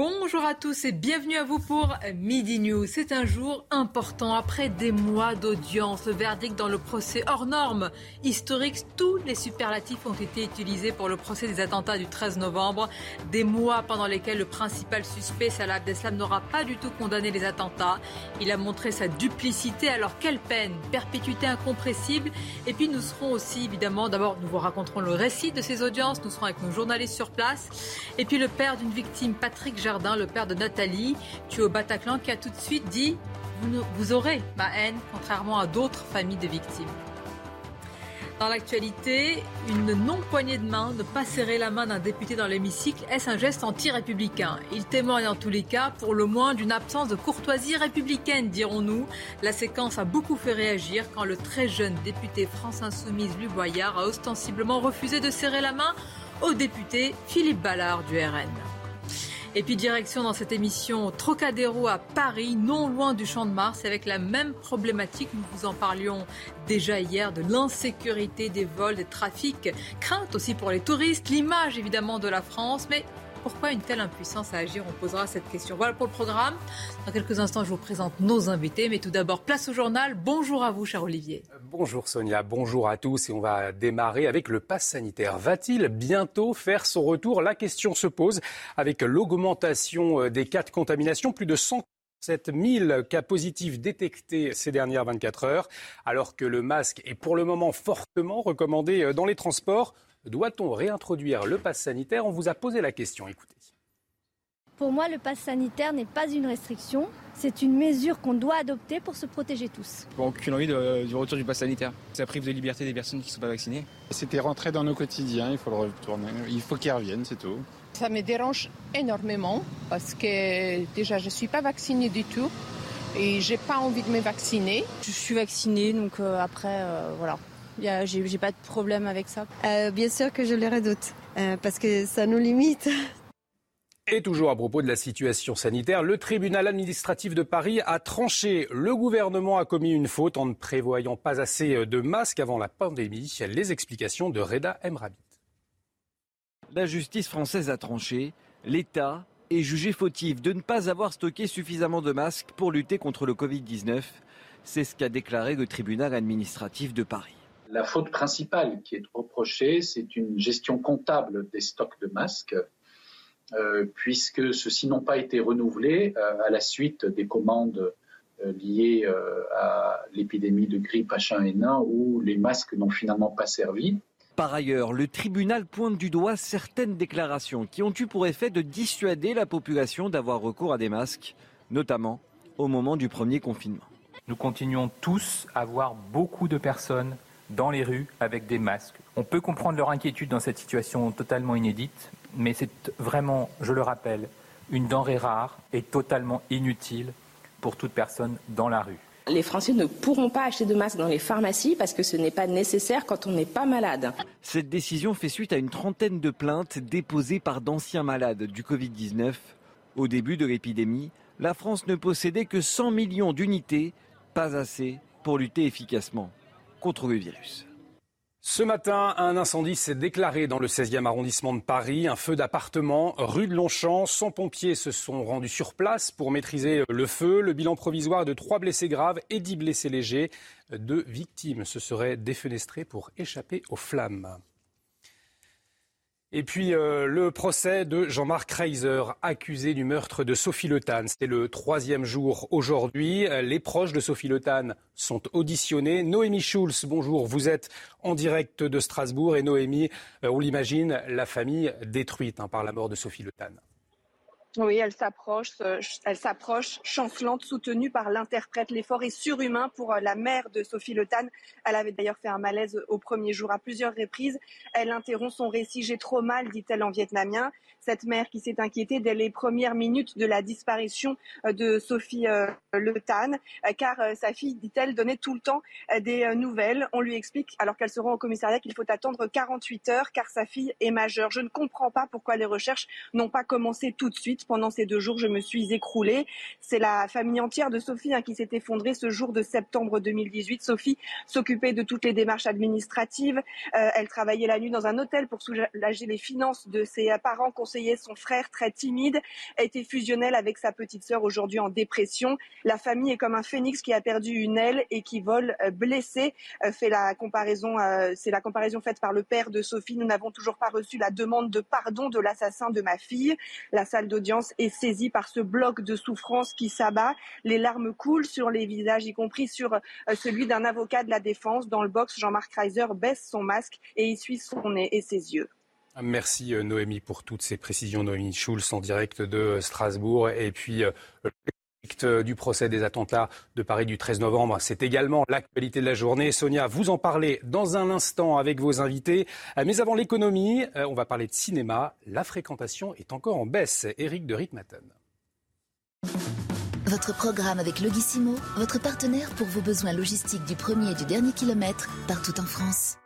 Bonjour à tous et bienvenue à vous pour Midi News. C'est un jour important après des mois d'audience. Le verdict dans le procès hors norme historique, tous les superlatifs ont été utilisés pour le procès des attentats du 13 novembre. Des mois pendant lesquels le principal suspect, Salah Abdeslam, n'aura pas du tout condamné les attentats. Il a montré sa duplicité. Alors quelle peine? Perpétuité incompressible. Et puis nous serons aussi évidemment, d'abord nous vous raconterons le récit de ces audiences. Nous serons avec nos journalistes sur place. Et puis le père d'une victime, Patrick Le père de Nathalie, tué au Bataclan, qui a tout de suite dit vous, aurez ma haine, contrairement à d'autres familles de victimes. Dans l'actualité, une non-poignée de main, ne pas serrer la main d'un député dans l'hémicycle, est-ce un geste anti-républicain? Il témoigne en tous les cas, pour le moins, d'une absence de courtoisie républicaine, dirons-nous. La séquence a beaucoup fait réagir quand le très jeune député France Insoumise, Louis Boyard, a ostensiblement refusé de serrer la main au député Philippe Ballard du RN. Et puis direction dans cette émission Trocadéro à Paris, non loin du Champ de Mars, avec la même problématique. Nous vous en parlions déjà hier de l'insécurité des vols, des trafics, crainte aussi pour les touristes, l'image évidemment de la France, mais pourquoi une telle impuissance à agir? On posera cette question. Voilà pour le programme. Dans quelques instants, je vous présente nos invités. Mais tout d'abord, place au journal. Bonjour à vous, cher Olivier. Bonjour Sonia, bonjour à tous. Et on va démarrer avec le pass sanitaire. Va-t-il bientôt faire son retour? La question se pose avec l'augmentation des cas de contamination. Plus de 107 000 cas positifs détectés ces dernières 24 heures, alors que le masque est pour le moment fortement recommandé dans les transports. Doit-on réintroduire le pass sanitaire? On vous a posé la question, écoutez. Pour moi, le pass sanitaire n'est pas une restriction, c'est une mesure qu'on doit adopter pour se protéger tous. Aucune envie de, du retour du pass sanitaire. Ça prive de liberté des personnes qui ne sont pas vaccinées. C'était rentré dans nos quotidiens, il faut le retourner. Il faut qu'il revienne, c'est tout. Ça me dérange énormément parce que déjà je ne suis pas vaccinée du tout et j'ai pas envie de me vacciner. Je suis vaccinée donc euh, après euh, voilà. J'ai pas de problème avec ça. Euh, bien sûr que je le redoute, euh, parce que ça nous limite. Et toujours à propos de la situation sanitaire, le tribunal administratif de Paris a tranché. Le gouvernement a commis une faute en ne prévoyant pas assez de masques avant la pandémie. Les explications de Reda Emrabit. La justice française a tranché. L'État est jugé fautif de ne pas avoir stocké suffisamment de masques pour lutter contre le Covid-19. C'est ce qu'a déclaré le tribunal administratif de Paris. La faute principale qui est reprochée, c'est une gestion comptable des stocks de masques, puisque ceux-ci n'ont pas été renouvelés euh, à la suite des commandes euh, liées euh, à l'épidémie de grippe H1N1 où les masques n'ont finalement pas servi. Par ailleurs, le tribunal pointe du doigt certaines déclarations qui ont eu pour effet de dissuader la population d'avoir recours à des masques, notamment au moment du premier confinement. Nous continuons tous à voir beaucoup de personnes dans les rues avec des masques. On peut comprendre leur inquiétude dans cette situation totalement inédite, mais c'est vraiment, je le rappelle, une denrée rare et totalement inutile pour toute personne dans la rue. Les Français ne pourront pas acheter de masques dans les pharmacies parce que ce n'est pas nécessaire quand on n'est pas malade. Cette décision fait suite à une trentaine de plaintes déposées par d'anciens malades du Covid-19. Au début de l'épidémie, la France ne possédait que 100 millions d'unités, pas assez pour lutter efficacement contre le virus. Ce matin, un incendie s'est déclaré dans le 16e arrondissement de Paris, un feu d'appartement rue de Longchamp. 100 pompiers se sont rendus sur place pour maîtriser le feu. Le bilan provisoire de 3 blessés graves et 10 blessés légers. Deux victimes se seraient défenestrées pour échapper aux flammes. Et puis euh, le procès de Jean-Marc Reiser, accusé du meurtre de Sophie Le Tan. C'est le troisième jour aujourd'hui. Les proches de Sophie Le Tan sont auditionnés. Noémie Schulz, bonjour. Vous êtes en direct de Strasbourg. Et Noémie, euh, on l'imagine, la famille détruite hein, par la mort de Sophie Le Tan. Oui, elle s'approche, euh, elle s'approche, chancelante, soutenue par l'interprète. L'effort est surhumain pour euh, la mère de Sophie Le Elle avait d'ailleurs fait un malaise au premier jour à plusieurs reprises. Elle interrompt son récit. J'ai trop mal, dit-elle en vietnamien. Cette mère qui s'est inquiétée dès les premières minutes de la disparition euh, de Sophie Le car sa fille, dit-elle, donnait tout le temps des nouvelles. On lui explique, alors qu'elle se rend au commissariat, qu'il faut attendre 48 heures car sa fille est majeure. Je ne comprends pas pourquoi les recherches n'ont pas commencé tout de suite pendant ces deux jours, je me suis écroulée. C'est la famille entière de Sophie hein, qui s'est effondrée ce jour de septembre 2018. Sophie s'occupait de toutes les démarches administratives. Euh, elle travaillait la nuit dans un hôtel pour soulager les finances de ses parents, conseillait son frère très timide, a été fusionnelle avec sa petite sœur aujourd'hui en dépression. La famille est comme un phénix qui a perdu une aile et qui vole euh, blessé. Euh, fait la comparaison, c'est la comparaison faite par le père de Sophie. Nous n'avons toujours pas reçu la demande de pardon de l'assassin de ma fille. La salle d'audience est saisie par ce bloc de souffrance qui s'abat. Les larmes coulent sur les visages, y compris sur euh, celui d'un avocat de la défense. Dans le box, Jean-Marc Reiser baisse son masque et essuie son nez et ses yeux. Merci euh, Noémie pour toutes ces précisions. Noémie Schulz en direct de euh, Strasbourg. Et puis du procès des attentats de Paris du 13 novembre. C'est également l'actualité de la journée. Sonia, vous en parlez dans un instant avec vos invités. Euh, mais avant l'économie, euh, on va parler de cinéma. La fréquentation est encore en baisse. Eric de Ritmaten. Votre programme avec Logissimo, votre partenaire pour vos besoins logistiques du premier et du dernier kilomètre, partout en France.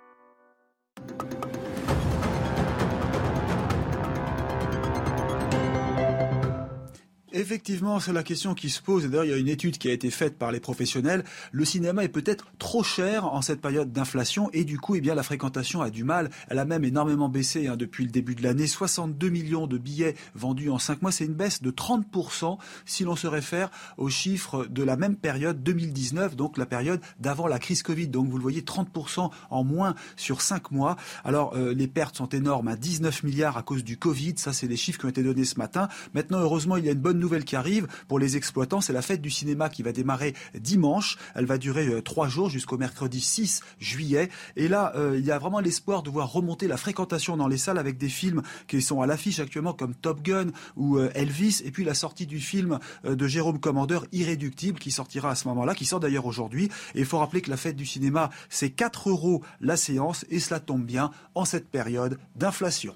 Effectivement, c'est la question qui se pose. d'ailleurs, il y a une étude qui a été faite par les professionnels. Le cinéma est peut-être trop cher en cette période d'inflation et du coup, eh bien, la fréquentation a du mal. Elle a même énormément baissé hein, depuis le début de l'année. 62 millions de billets vendus en 5 mois. C'est une baisse de 30% si l'on se réfère aux chiffres de la même période 2019, donc la période d'avant la crise Covid. Donc vous le voyez, 30% en moins sur 5 mois. Alors euh, les pertes sont énormes, à hein. 19 milliards à cause du Covid. Ça, c'est les chiffres qui ont été donnés ce matin. Maintenant, heureusement, il y a une bonne nouvelle qui arrive pour les exploitants, c'est la fête du cinéma qui va démarrer dimanche. Elle va durer euh, trois jours jusqu'au mercredi 6 juillet. Et là, euh, il y a vraiment l'espoir de voir remonter la fréquentation dans les salles avec des films qui sont à l'affiche actuellement comme Top Gun ou euh, Elvis. Et puis la sortie du film de Jérôme Commandeur, Irréductible, qui sortira à ce moment-là, qui sort d'ailleurs aujourd'hui. Et il faut rappeler que la fête du cinéma, c'est 4 euros la séance et cela tombe bien en cette période d'inflation.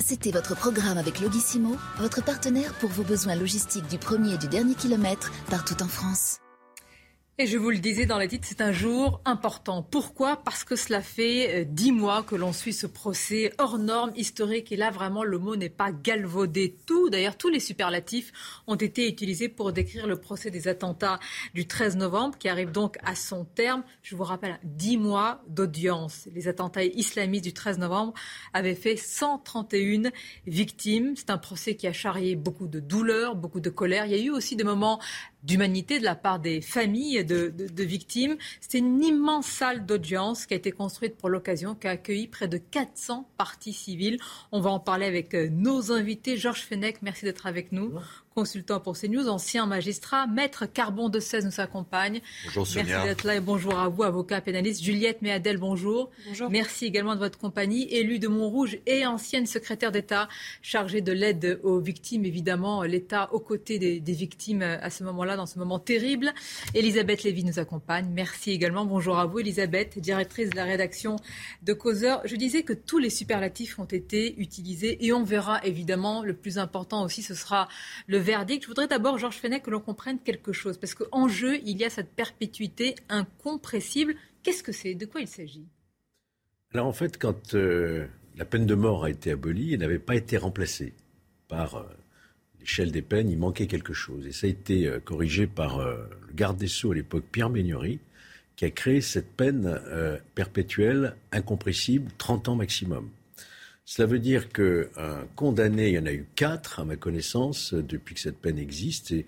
C'était votre programme avec Logissimo, votre partenaire pour vos besoins logistiques du premier et du dernier kilomètre partout en France. Et je vous le disais dans la titre, c'est un jour important. Pourquoi? Parce que cela fait euh, dix mois que l'on suit ce procès hors norme, historique. Et là, vraiment, le mot n'est pas galvaudé. Tout, d'ailleurs, tous les superlatifs ont été utilisés pour décrire le procès des attentats du 13 novembre, qui arrive donc à son terme. Je vous rappelle, dix mois d'audience. Les attentats islamistes du 13 novembre avaient fait 131 victimes. C'est un procès qui a charrié beaucoup de douleur, beaucoup de colère. Il y a eu aussi des moments d'humanité de la part des familles de, victimes. C'est une immense salle d'audience qui a été construite pour l'occasion, qui a accueilli près de 400 parties civiles. On va en parler avec euh, nos invités. Georges Fenech, merci d'être avec nous consultant pour CNews, ancien magistrat. Maître Carbon de 16 nous accompagne. Bonjour Sonia. Merci d'être là et bonjour à vous, avocat pénaliste. Juliette Méadel, bonjour. Bonjour. Merci également de votre compagnie. Élue de Montrouge et ancienne secrétaire d'État chargée de l'aide aux victimes, évidemment, l'État aux côtés des, des, victimes à ce moment-là, dans ce moment terrible. Elisabeth Lévy nous accompagne. Merci également. Bonjour à vous, Elisabeth, directrice de la rédaction de Causeur. Je disais que tous les superlatifs ont été utilisés et on verra évidemment le plus important aussi, ce sera le verdict. Je voudrais d'abord, Georges Fenech, que l'on comprenne quelque chose, parce qu'en jeu, il y a cette perpétuité incompressible. Qu'est-ce que c'est? De quoi il s'agit? Alors en fait, quand euh, la peine de mort a été abolie, elle n'avait pas été remplacée par euh, l'échelle des peines, il manquait quelque chose. Et ça a été euh, corrigé par le garde des Sceaux à l'époque, Pierre Méniory, qui a créé cette peine perpétuelle, incompressible, 30 ans maximum. Cela veut dire qu'un condamné, il y en a eu quatre à ma connaissance depuis que cette peine existe, et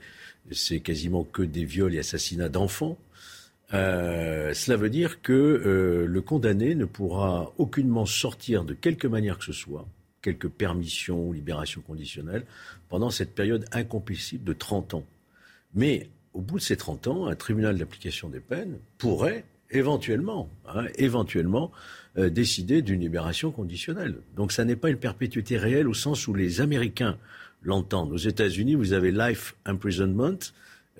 c'est quasiment que des viols et assassinats d'enfants. Euh, cela veut dire que euh, le condamné ne pourra aucunement sortir de quelque manière que ce soit, quelque permission ou libération conditionnelle, pendant cette période incompressible de 30 ans. Mais au bout de ces 30 ans, un tribunal d'application des peines pourrait éventuellement, hein, éventuellement euh, décider d'une libération conditionnelle. Donc ça n'est pas une perpétuité réelle au sens où les Américains l'entendent. Aux États-Unis, vous avez life imprisonment,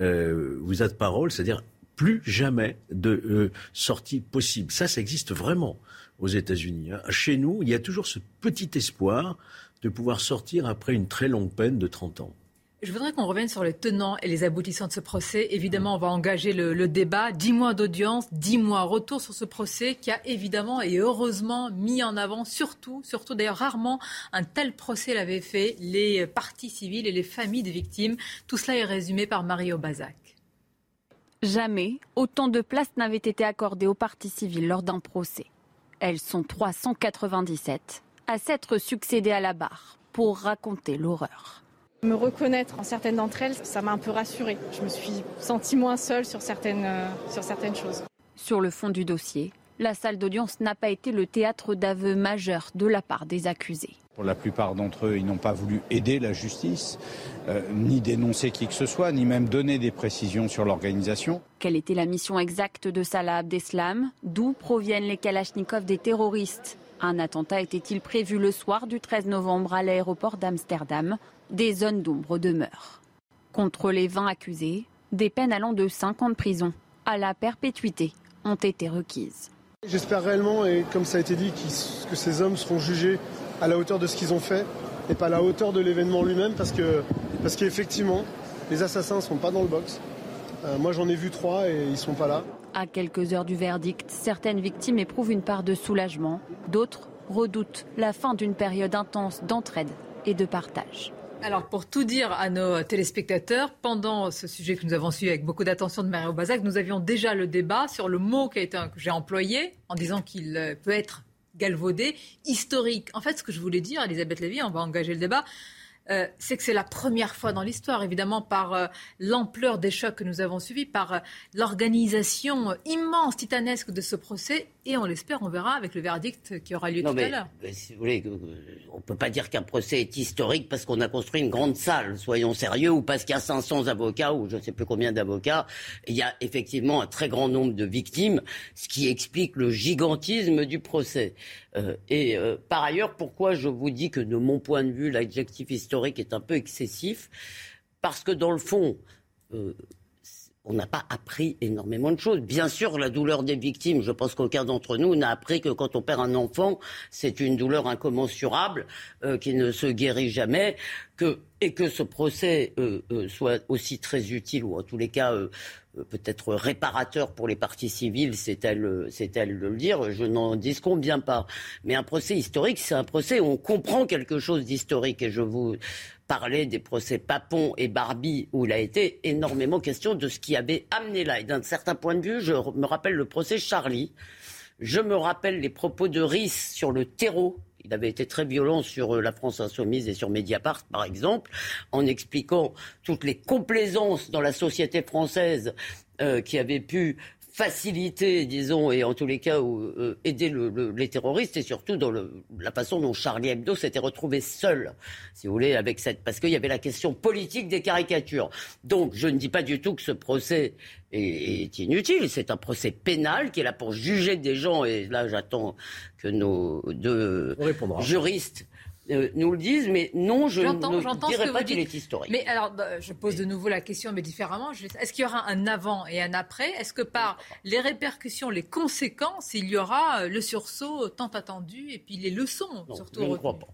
euh, vous êtes parole, c'est-à-dire plus jamais de euh, sortie possible. Ça, ça existe vraiment aux États-Unis. Hein. Chez nous, il y a toujours ce petit espoir de pouvoir sortir après une très longue peine de 30 ans. Je voudrais qu'on revienne sur les tenants et les aboutissants de ce procès. Évidemment, on va engager le, débat. Dix mois d'audience, dix mois retour sur ce procès qui a évidemment et heureusement mis en avant, surtout, surtout d'ailleurs rarement, un tel procès l'avait fait, les parties civiles et les familles des victimes. Tout cela est résumé par Mario Bazac. Jamais autant de places n'avaient été accordées aux parties civiles lors d'un procès. Elles sont 397 à s'être succédées à la barre pour raconter l'horreur. Me reconnaître en certaines d'entre elles, ça m'a un peu rassurée. Je me suis sentie moins seule sur certaines, euh, sur certaines choses. Sur le fond du dossier, la salle d'audience n'a pas été le théâtre d'aveux majeurs de la part des accusés. Pour la plupart d'entre eux, ils n'ont pas voulu aider la justice, euh, ni dénoncer qui que ce soit, ni même donner des précisions sur l'organisation. Quelle était la mission exacte de Salah Abdeslam? D'où proviennent les Kalachnikovs des terroristes? Un attentat était-il prévu le soir du 13 novembre à l'aéroport d'Amsterdam? Des zones d'ombre demeurent. Contre les 20 accusés, des peines allant de 5 ans de prison à la perpétuité ont été requises. J'espère réellement, et comme ça a été dit, que ces hommes seront jugés à la hauteur de ce qu'ils ont fait et pas à la hauteur de l'événement lui-même parce que parce qu'effectivement, les assassins ne sont pas dans le box. Euh, moi, j'en ai vu trois et ils ne sont pas là. À quelques heures du verdict, certaines victimes éprouvent une part de soulagement, d'autres redoutent la fin d'une période intense d'entraide et de partage. Alors, pour tout dire à nos téléspectateurs, pendant ce sujet que nous avons suivi avec beaucoup d'attention de Mario Bazac, nous avions déjà le débat sur le mot que j'ai employé en disant qu'il euh, peut être galvaudé, historique. En fait, ce que je voulais dire, Elisabeth Lévy, on va engager le débat, euh, c'est que c'est la première fois dans l'histoire, évidemment, par euh, l'ampleur des chocs que nous avons suivis, par euh, l'organisation immense, titanesque de ce procès. Et on l'espère, on verra avec le verdict qui aura lieu tout à l'heure. Si vous voulez, on ne peut pas dire qu'un procès est historique parce qu'on a construit une grande salle, soyons sérieux, ou parce qu'il y a 500 avocats, ou je ne sais plus combien d'avocats. Il y a effectivement un très grand nombre de victimes, ce qui explique le gigantisme du procès. Euh, et euh, par ailleurs, pourquoi je vous dis que de mon point de vue, l'adjectif historique est un peu excessif? Parce que dans le fond, euh, on n'a pas appris énormément de choses. Bien sûr, la douleur des victimes, je pense qu'aucun d'entre nous n'a appris que quand on perd un enfant, c'est une douleur incommensurable qui ne se guérit jamais, et que ce procès soit aussi très utile, ou en tous les cas euh, peut-être réparateur pour les parties civiles, c'est elle, elle de le dire, je n'en disconviens pas. Mais un procès historique, c'est un procès où on comprend quelque chose d'historique. Et je vous parlais des procès Papon et Barbie, où il a été énormément question de ce qui avait amené là. Et d'un certain point de vue, je me rappelle le procès Charlie. Je me rappelle les propos de Riss sur le terreau il avait été très violent sur euh, la France insoumise et sur Mediapart, par exemple, en expliquant toutes les complaisances dans la société française euh, qui avaient pu faciliter, disons, et en tous les cas euh, aider les terroristes, et surtout dans la façon dont Charlie Hebdo s'était retrouvé seul, si vous voulez, avec cette, parce qu'il y avait la question politique des caricatures. Donc, je ne dis pas du tout que ce procès est, inutile. C'est un procès pénal qui est là pour juger des gens, et là, j'attends que nos deux juristes euh, nous le disent, mais non, je ne dirais pas qu'il est historique. Mais alors, bah, je pose de nouveau la question, mais différemment. Est-ce qu'il y aura un avant et un après? Est-ce que par les répercussions, les conséquences, il y aura euh, le sursaut tant attendu et puis les leçons surtout Je ne crois pas.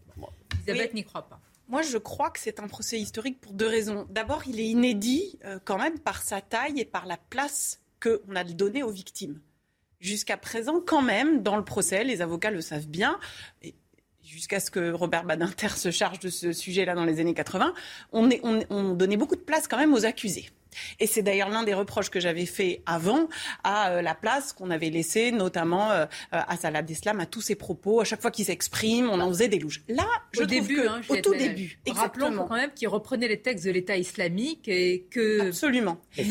Elisabeth n'y croit pas. Moi, je crois que c'est un procès historique pour deux raisons. D'abord, il est inédit euh, quand même par sa taille et par la place qu'on a donnée aux victimes. Jusqu'à présent, quand même, dans le procès, les avocats le savent bien, jusqu'à ce que Robert Badinter se charge de ce sujet-là dans les années 80, on, on, donnait beaucoup de place quand même aux accusés. Et c'est d'ailleurs l'un des reproches que j'avais fait avant à euh, la place qu'on avait laissée, notamment euh, à Salah Abdeslam, à tous ses propos. À chaque fois qu'il s'exprime, on en faisait des louches. Là, je au début, que, hein, au tout début, rappelons quand même qu'il reprenait les textes de l'État islamique et que absolument. Et,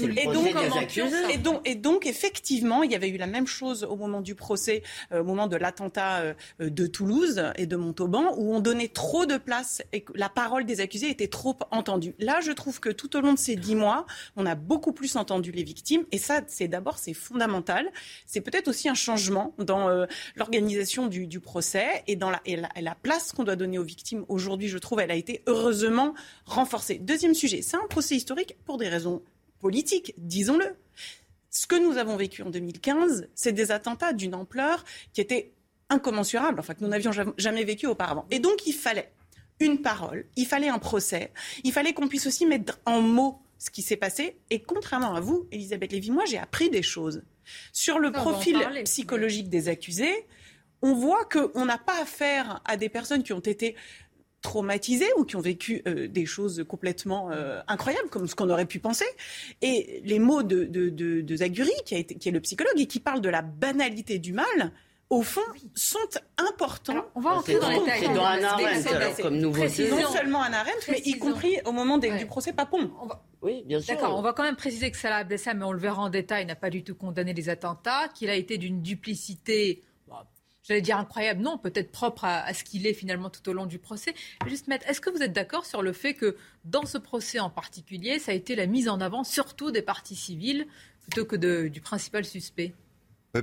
donc, et, donc, effectivement, il y avait eu la même chose au moment du procès, euh, au moment de l'attentat de Toulouse et de Montauban, où on donnait trop de place et que la parole des accusés était trop entendue. Là, je trouve que tout au long de ces dix mois, On a beaucoup plus entendu les victimes. Et ça, c'est d'abord, c'est fondamental. C'est peut-être aussi un changement dans euh, l'organisation du, procès et dans la, et la place qu'on doit donner aux victimes. Aujourd'hui, je trouve, elle a été heureusement renforcée. Deuxième sujet, c'est un procès historique pour des raisons politiques, disons-le. Ce que nous avons vécu en 2015, c'est des attentats d'une ampleur qui était incommensurable, enfin que nous n'avions jamais vécu auparavant. Et donc il fallait une parole, il fallait un procès, il fallait qu'on puisse aussi mettre en mots ce qui s'est passé. Et contrairement à vous, Elisabeth Lévy, moi j'ai appris des choses. Sur le profil psychologique des accusés, on voit qu'on n'a pas affaire à des personnes qui ont été traumatisés ou qui ont vécu euh, des choses complètement euh, incroyables, comme ce qu'on aurait pu penser. Et les mots de, de, de, de Zaguri, qui, a été, qui est le psychologue, et qui parle de la banalité du mal, au fond, sont importants. on va entrer dans les détails. C'est dans Anna Arendt, comme nouveauté. Non seulement Anna Arendt, mais y compris au moment des, du procès Papon. Oui, bien sûr. D'accord, on va quand même préciser que Salah Abdeslam, mais on le verra en détail, n'a pas du tout condamné les attentats, qu'il a été d'une duplicité j'allais dire incroyable, non, peut-être propre à, ce qu'il est finalement tout au long du procès. Juste, Maître, est-ce que vous êtes d'accord sur le fait que dans ce procès en particulier, ça a été la mise en avant surtout des parties civiles plutôt que du principal suspect?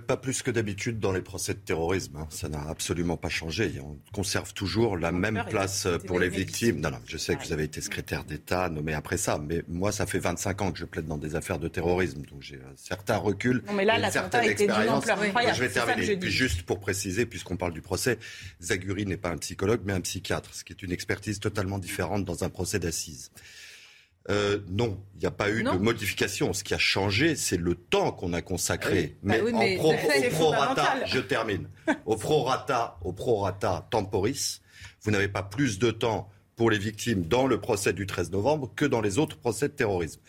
Pas plus que d'habitude dans les procès de terrorisme. Hein. Ça n'a absolument pas changé. On conserve toujours la même place pour les victimes. Non, non, je sais que vous avez été secrétaire d'État nommé après ça, mais moi, ça fait 25 ans que je plaide dans des affaires de terrorisme, donc j'ai un certain recul. Non, mais là, l'attentat d'une ampleur Je vais terminer. Puis juste pour préciser, puisqu'on parle du procès, Zaguri n'est pas un psychologue, mais un psychiatre, ce qui est une expertise totalement différente dans un procès d'assises. Euh, non, il n'y a pas eu de modification. Ce qui a changé, c'est le temps qu'on a consacré. Mais, bah au prorata, je termine. Au prorata, au prorata temporis, vous n'avez pas plus de temps pour les victimes dans le procès du 13 novembre que dans les autres procès de terrorisme.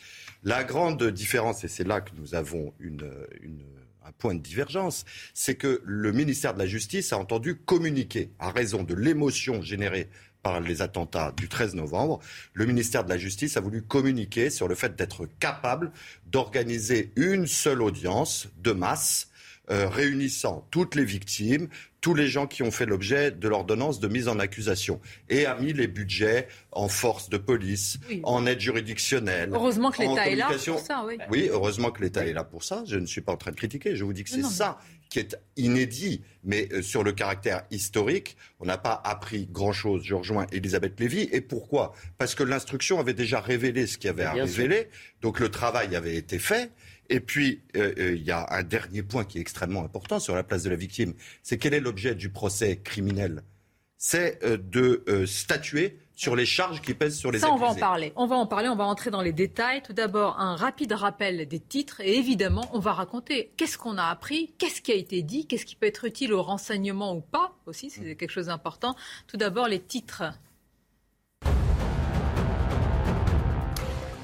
La grande différence, et c'est là que nous avons une, une, un point de divergence, c'est que le ministère de la Justice a entendu communiquer, à raison de l'émotion générée par les attentats du 13 novembre, le ministère de la Justice a voulu communiquer sur le fait d'être capable d'organiser une seule audience de masse euh, réunissant toutes les victimes, tous les gens qui ont fait l'objet de l'ordonnance de mise en accusation et a mis les budgets en force de police, en aide juridictionnelle. Heureusement que l'État est là pour ça, oui. Oui, heureusement que l'État est là pour ça. Je ne suis pas en train de critiquer. Je vous dis que c'est ça qui est inédit. Mais euh, sur le caractère historique, on n'a pas appris grand-chose. Je rejoins Elisabeth Lévy. Et pourquoi? Parce que l'instruction avait déjà révélé ce qu'il y avait à révéler. Donc le travail avait été fait. Et puis, euh, euh, il y a un dernier point qui est extrêmement important sur la place de la victime. C'est quel est l'objet du procès criminel? C'est euh, de statuer sur les charges qui pèsent sur les Ça, on va en parler. On va en parler, on va entrer dans les détails. Tout d'abord, un rapide rappel des titres et évidemment, on va raconter qu'est-ce qu'on a appris, qu'est-ce qui a été dit, qu'est-ce qui peut être utile au renseignement ou pas aussi, c'est quelque chose d'important. Tout d'abord, les titres.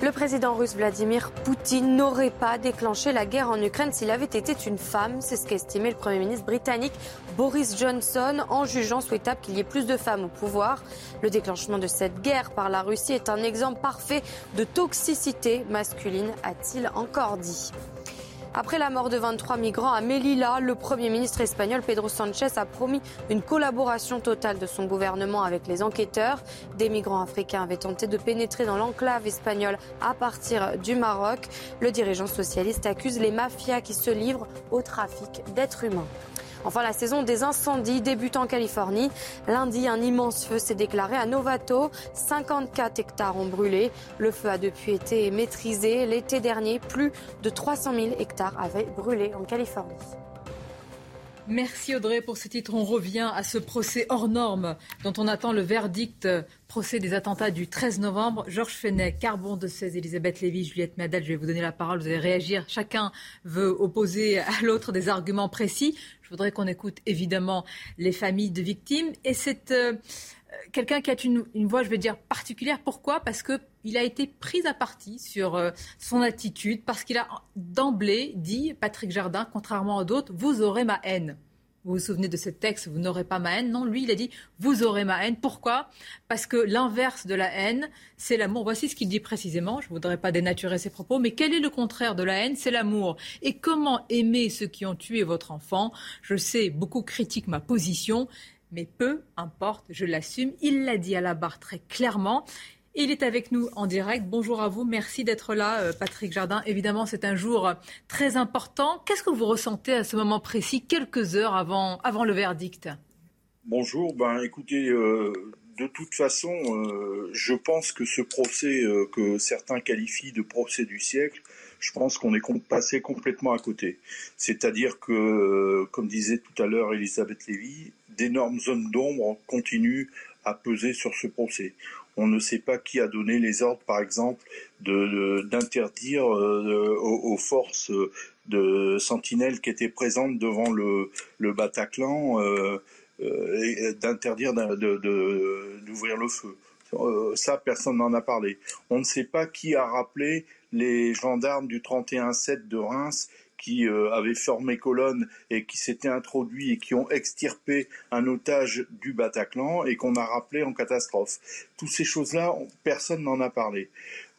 Le président russe Vladimir Poutine n'aurait pas déclenché la guerre en Ukraine s'il avait été une femme. C'est ce qu'a estimé le Premier ministre britannique Boris Johnson en jugeant souhaitable qu'il y ait plus de femmes au pouvoir. Le déclenchement de cette guerre par la Russie est un exemple parfait de toxicité masculine, a-t-il encore dit. Après la mort de 23 migrants à Melilla, le Premier ministre espagnol Pedro Sanchez a promis une collaboration totale de son gouvernement avec les enquêteurs. Des migrants africains avaient tenté de pénétrer dans l'enclave espagnole à partir du Maroc. Le dirigeant socialiste accuse les mafias qui se livrent au trafic d'êtres humains. Enfin, la saison des incendies débute en Californie. Lundi, un immense feu s'est déclaré à Novato. 54 hectares ont brûlé. Le feu a depuis été maîtrisé. L'été dernier, plus de 300 000 hectares avaient brûlé en Californie. Merci Audrey pour ce titre. On revient à ce procès hors norme dont on attend le verdict. Procès des attentats du 13 novembre. Georges Fenech, Carbon de 16, Elisabeth Lévy, Juliette Madel, je vais vous donner la parole. Vous allez réagir. Chacun veut opposer à l'autre des arguments précis. Je voudrais qu'on écoute évidemment les familles de victimes. Et c'est euh, quelqu'un qui a une, voix, je vais dire, particulière. Pourquoi? Parce qu'il a été pris à partie sur euh, son attitude, parce qu'il a d'emblée dit, Patrick Jardin, contrairement à d'autres, vous aurez ma haine. Vous vous souvenez de ce texte, vous n'aurez pas ma haine. Non, lui, il a dit, vous aurez ma haine. Pourquoi? Parce que l'inverse de la haine, c'est l'amour. Voici ce qu'il dit précisément. Je ne voudrais pas dénaturer ses propos, mais quel est le contraire de la haine? C'est l'amour. Et comment aimer ceux qui ont tué votre enfant? Je sais, beaucoup critiquent ma position, mais peu importe, je l'assume. Il l'a dit à la barre très clairement. Il est avec nous en direct. Bonjour à vous. Merci d'être là, euh, Patrick Jardin. Évidemment, c'est un jour très important. Qu'est-ce que vous ressentez à ce moment précis, quelques heures avant, le verdict? Bonjour. Ben, écoutez, euh, de toute façon, euh, je pense que ce procès que certains qualifient de procès du siècle, je pense qu'on est passé complètement à côté. C'est-à-dire que, comme disait tout à l'heure Elisabeth Lévy, d'énormes zones d'ombre continuent à peser sur ce procès. On ne sait pas qui a donné les ordres, par exemple, d'interdire euh, aux, forces de sentinelles qui étaient présentes devant le, Bataclan euh, euh, d'interdire d'ouvrir le feu. ça, personne n'en a parlé. On ne sait pas qui a rappelé les gendarmes du 31-7 de Reims qui euh, avaient formé colonne et qui s'étaient introduits et qui ont extirpé un otage du Bataclan et qu'on a rappelé en catastrophe. Toutes ces choses-là, personne n'en a parlé.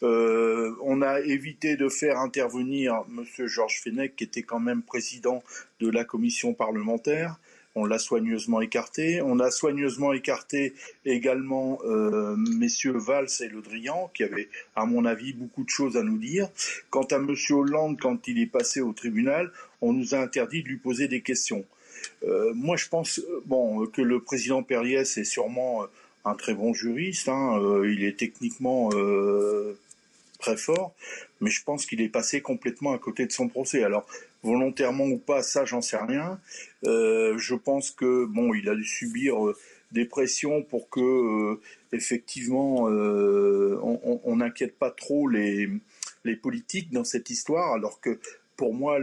Euh, on a évité de faire intervenir M. Georges Fenech, qui était quand même président de la commission parlementaire on l'a soigneusement écarté. On a soigneusement écarté également euh, messieurs Valls et Le Drian, qui avaient, à mon avis, beaucoup de choses à nous dire. Quant à monsieur Hollande, quand il est passé au tribunal, on nous a interdit de lui poser des questions. Euh, moi, je pense euh, bon, que le président Perriès est sûrement un très bon juriste. Hein, il est techniquement très fort, mais je pense qu'il est passé complètement à côté de son procès. Alors, volontairement ou pas, ça, j'en sais rien. Euh, je pense que bon, il a dû subir euh, des pressions pour que, euh, effectivement, on n'inquiète pas trop les, les politiques dans cette histoire, alors que pour moi,